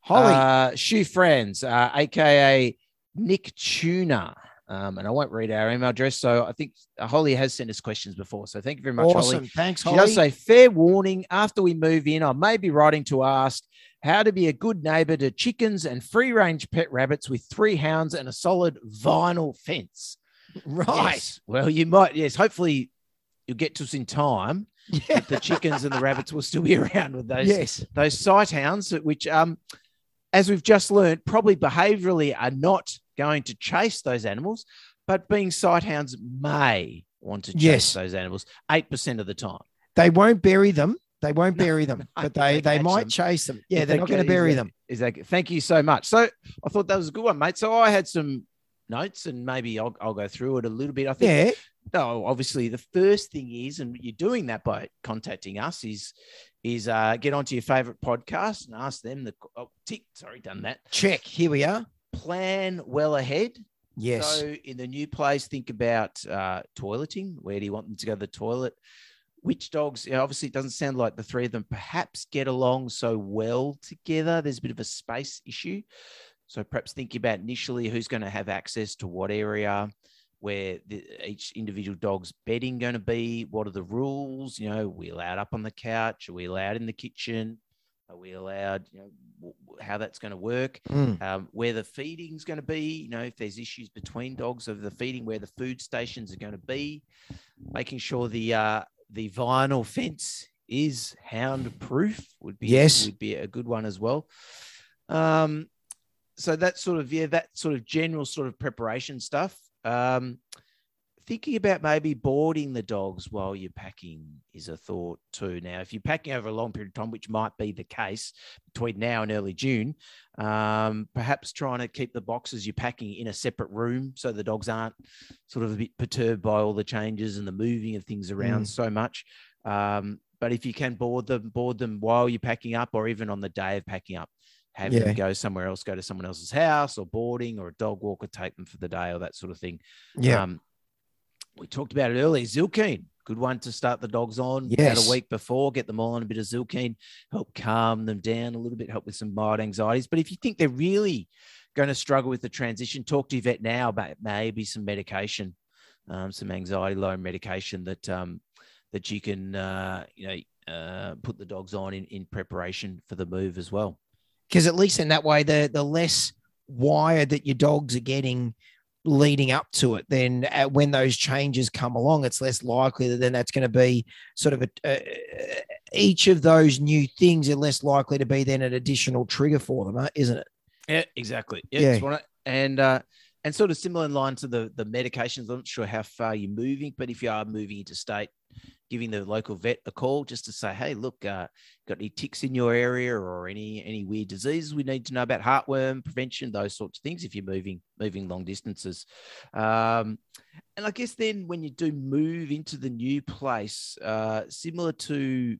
Holly. uh, Shoe Friends, uh, aka Nick Tuna. Um, and I won't read our email address. So I think Holly has sent us questions before. So thank you very much, awesome. Holly. Thanks, She Holly. does say, fair warning, after we move in, I may be writing to ask how to be a good neighbor to chickens and free range pet rabbits with three hounds and a solid vinyl fence. right. Yes. Well, you might, yes. Hopefully, you'll get to us in time. Yeah. The chickens and the rabbits will still be <laughs> around with those Yes. those sight hounds, which, um, as we've just learned, probably behaviorally are not going to chase those animals, but being sight hounds may want to chase Yes. those animals eight percent of the time. They won't bury them. They won't bury them, <laughs> but they they they might them. chase them. Yeah, they're they not going to bury them. Is that thank you so much. So I thought that was a good one, mate. So I had some notes and maybe I'll, I'll go through it a little bit. I think Yeah. no, obviously the first thing is, and you're doing that by contacting us, is is uh, get onto your favorite podcast and ask them the oh, tick. Sorry, done that. Check. Here we are. Plan well ahead. Yes. So in the new place, think about uh, toileting. Where do you want them to go to the toilet? Which dogs? You know, obviously, it doesn't sound like the three of them perhaps get along so well together. There's a bit of a space issue. So perhaps think about initially who's going to have access to what area, where the, each individual dog's bedding going to be. What are the rules? You know, are we allowed up on the couch? Are we allowed in the kitchen? Are we allowed? You know, how that's going to work Mm. um, where the feeding's going to be, you know, if there's issues between dogs of the feeding, where the food stations are going to be, making sure the uh, the vinyl fence is hound proof would be Yes. would be a good one as well. Um, so that sort of yeah, that sort of general sort of preparation stuff. Um, thinking about maybe boarding the dogs while you're packing is a thought too. Now, if you're packing over a long period of time, which might be the case between now and early June, um, perhaps trying to keep the boxes you're packing in a separate room so the dogs aren't sort of a bit perturbed by all the changes and the moving of things around Mm. so much. Um, but if you can board them, board them while you're packing up, or even on the day of packing up, have Yeah. them go somewhere else, go to someone else's house, or boarding, or a dog walker, take them for the day, or that sort of thing. Yeah. Um, we talked about it earlier. Zylkene, good one to start the dogs on. About a week before, get them all on a bit of Zylkene, help calm them down a little bit, help with some mild anxieties. But if you think they're really going to struggle with the transition, talk to your vet now about maybe some medication, um, some anxiety lowering medication that um, that you can uh, you know uh, put the dogs on in, in preparation for the move as well. because at least in that way, the the less wired that your dogs are getting leading up to it, then uh, when those changes come along, it's less likely that then that's going to be sort of a, uh, each of those new things are less likely to be then an additional trigger for them, uh, isn't it? Yeah, exactly. Yeah, Yeah. and uh, and sort of similar in line to the the medications. I'm not sure how far you're moving, but if you are moving interstate, giving the local vet a call just to say, hey, look, uh, got any ticks in your area or any any weird diseases we need to know about heartworm prevention, those sorts of things. If you're moving moving long distances, um, and I guess then when you do move into the new place, uh, similar to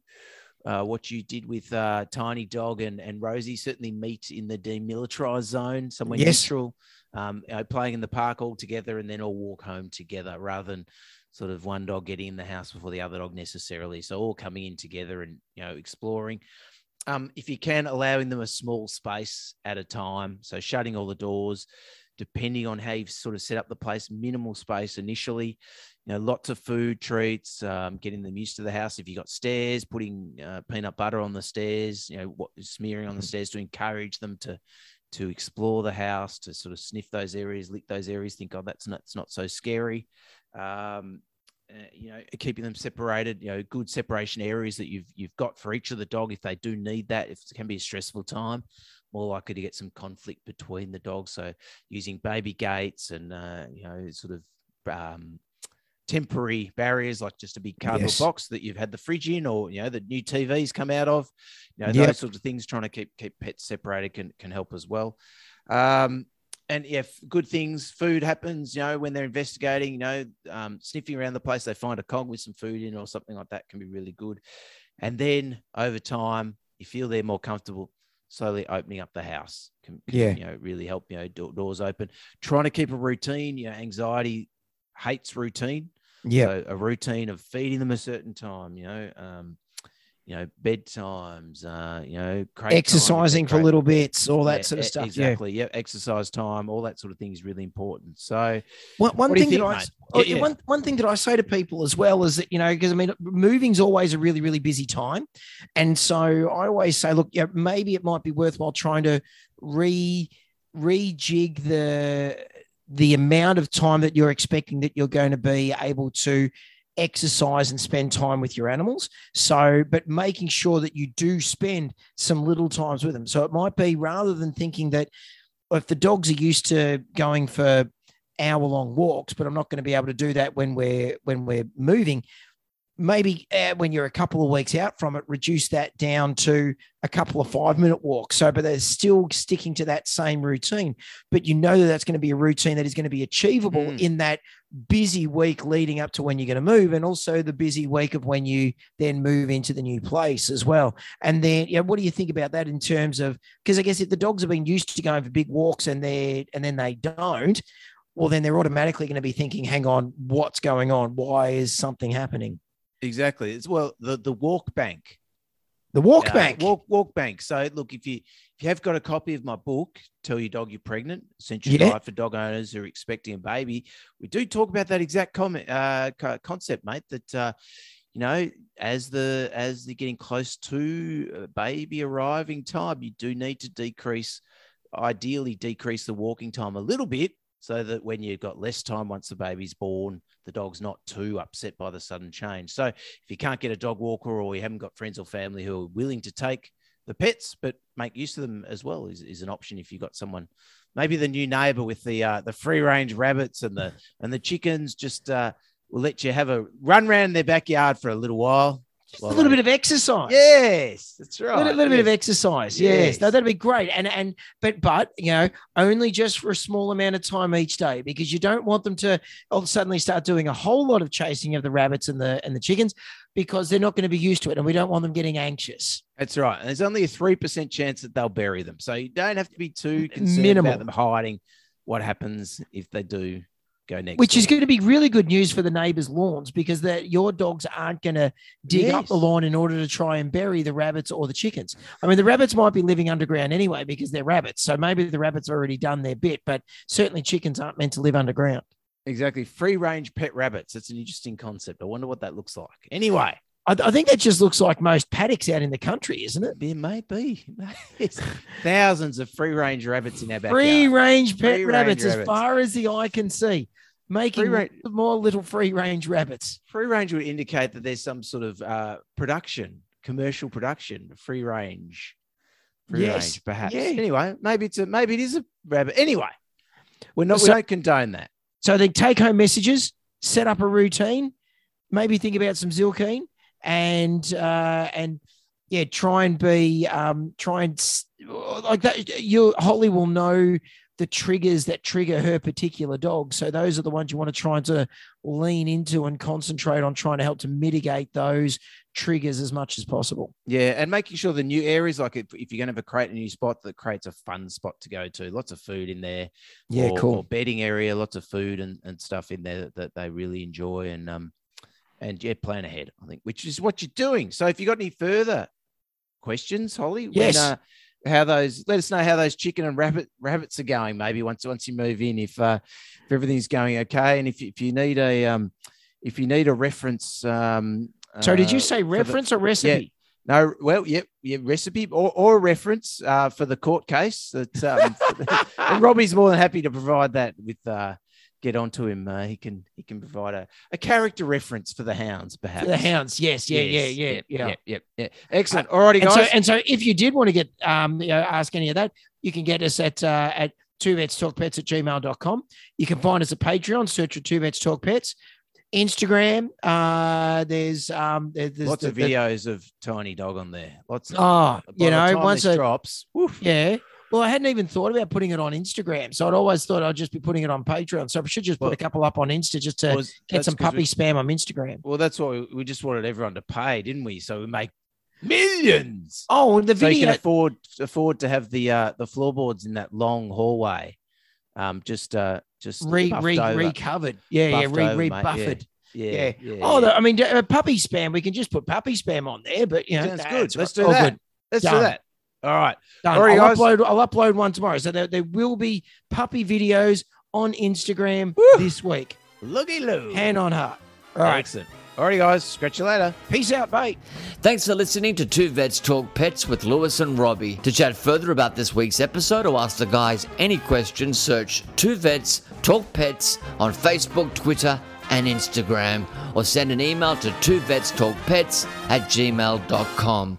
uh, what you did with uh, Tiny Dog and, and Rosie, certainly meet in the demilitarized zone, somewhere Yes. neutral, um, you know, playing in the park all together and then all walk home together rather than sort of one dog getting in the house before the other dog necessarily. So all coming in together and, you know, exploring. Um, if you can, allowing them a small space at a time. So shutting all the doors, depending on how you've sort of set up the place, minimal space initially, you know, lots of food, treats, um, getting them used to the house. If you've got stairs, putting uh, peanut butter on the stairs, you know, what smearing on the stairs to encourage them to to explore the house, to sort of sniff those areas, lick those areas, think, oh, that's not, it's not so scary. Um, uh, you know, keeping them separated, you know, good separation areas that you've you've got for each of the dog if they do need that. If it can be a stressful time, more likely to get some conflict between the dogs. So using baby gates and uh, you know, sort of um, temporary barriers like just a big cardboard Yes. box that you've had the fridge in or you know the new TVs come out of you know Yep. those sorts of things trying to keep keep pets separated can can help as well um and if good things food happens you know when they're investigating you know um, sniffing around the place they find a cog with some food in or something like that can be really good and then over time you feel they're more comfortable slowly opening up the house can, can, Yeah. you know really help you know do- doors open trying to keep a routine you know anxiety hates routine Yeah. so a routine of feeding them a certain time, you know, um, you know, bedtimes, uh, you know, Exercising for little bits, all that Yeah, sort of stuff. Exactly. Yeah. Exercise time, all that sort of thing is really important. So One, one thing that think, I mate? oh, Yeah, yeah. one one thing that I say to people as well is that you know because I mean moving's always a really really busy time, and so I always say look yeah maybe it might be worthwhile trying to re rejig the the amount of time that you're expecting that you're going to be able to exercise and spend time with your animals. So but making sure that you do spend some little times with them. So it might be rather than thinking that if the dogs are used to going for hour long walks but i'm not going to be able to do that when we're when we're moving maybe uh, when you're a couple of weeks out from it reduce that down to a couple of five minute walks. So but they're still sticking to that same routine. But you know that that's going to be a routine that is going to be achievable Mm. in that busy week leading up to when you're going to move and also the busy week of when you then move into the new place as well. And then yeah what do you think about that in terms of because i guess if the dogs have been used to going for big walks and they and then they don't well then they're automatically going to be thinking hang on what's going on? Why is something happening exactly. It's well the the walk bank. the walk Uh, bank Walk walk bank. So look, if you if you have got a copy of my book, Tell Your Dog You're Pregnant, Essential Yeah. Diet for Dog Owners Who Are Expecting a Baby, we do talk about that exact comment uh, concept, mate. That uh, you know, as the as they're getting close to baby arriving time, you do need to decrease, ideally decrease the walking time a little bit, so that when you've got less time once the baby's born, the dog's not too upset by the sudden change. So if you can't get a dog walker or you haven't got friends or family who are willing to take the pets but make use of them as well is, is an option if you've got someone maybe the new neighbor with the uh, the free range rabbits and the and the chickens just uh, will let you have a run around their backyard for a little while Just a little bit of exercise yes that's a right little, little bit of exercise yes. Yes. no that'd be great and and but but you know only just for a small amount of time each day because you don't want them to all suddenly start doing a whole lot of chasing of the rabbits and the and the chickens because they're not going to be used to it and we don't want them getting anxious That's right. And there's only a 3% chance that they'll bury them. So you don't have to be too concerned Minimal. about them hiding what happens if they do go next. which is going to be really good news for the neighbors' lawns because that your dogs aren't going to dig up the lawn in order to try and bury the rabbits or the chickens. I mean, the rabbits might be living underground anyway because they're rabbits, so maybe the rabbits have already done their bit, but certainly chickens aren't meant to live underground. Exactly. Free range pet rabbits. That's an interesting concept. I wonder what that looks like. Anyway, I, I think that just looks like most paddocks out in the country, isn't it? there may be <laughs> thousands of free range rabbits in our backyard. Free range pet Free range rabbits, as rabbits. far as the eye can see, making range- more little free range rabbits. Free range would indicate that there's some sort of uh, production, commercial production, free range. Free Yes. range, perhaps. Yeah. Anyway, maybe it's a maybe it is a rabbit. Anyway, we're not we So- don't condone that. So the take home messages, set up a routine, maybe think about some Zylkene, and uh, and yeah, try and be um, try and like that. You Holly will know the triggers that trigger her particular dog. So those are the ones you want to try and to lean into and concentrate on trying to help to mitigate those triggers as much as possible. Yeah, and making sure the new areas, like if, if you're going to create a a new spot, that creates a fun spot to go to. Lots of food in there. Yeah, or, cool. Or bedding area, lots of food and, and stuff in there that, that they really enjoy. And um, and yeah, plan ahead. I think, which is what you're doing. So if you got any further questions, Holly, when, Yes. uh, how those let us know how those chicken and rabbit rabbits are going. Maybe once once you move in, if uh, if everything's going okay, and if you- if you need a um, if you need a reference. Um, So did you uh, say for the- reference or recipe? no, well, yep, yeah, recipe or, or a reference uh, for the court case. That um, <laughs> and Robbie's more than happy to provide that. With uh, get onto him, uh, he can he can provide a, a character reference for the hounds, perhaps. For the hounds, yes, yeah, Yes, yeah, yeah, yeah. yep, yep, yeah. Excellent. All righty, and guys. so and so if you did want to get um you know, ask any of that you can get us at uh, at two vets talk pets at gmail.com you can find us at patreon search for two vets talk pets instagram uh there's um there- there's Lots the- of the- videos of tiny dog on there. Lots. Of, oh you the know once it drops, woof. yeah well i hadn't even thought about putting it on instagram so i'd always thought i'd just be putting it on patreon so i should just put Well, a couple up on insta just to get some 'cause we- puppy spam on instagram Well, that's why we, we just wanted everyone to pay, didn't we? So we make millions. oh the so you video can afford afford to have the uh the floorboards in that long hallway um just uh just re re over. recovered yeah yeah re over, re mate, yeah. buffered Yeah. Yeah. oh, the, I mean, uh, puppy spam. We can just put puppy spam on there, but you know, Sounds good. Let's do that. good. let's done. do that. All right. Done. All right, I'll guys. upload. I'll upload one tomorrow. So there, there will be puppy videos on Instagram Woo. this week. Looky loo. Hand on heart. All right. Excellent. All right, guys. Scratch you later. Peace out, mate. Thanks for listening to Two Vets Talk Pets with Lewis and Robbie. To chat further about this week's episode or ask the guys any questions, search Two Vets Talk Pets on Facebook, Twitter, and Instagram, or send an email to two vets talk pets at gmail.com.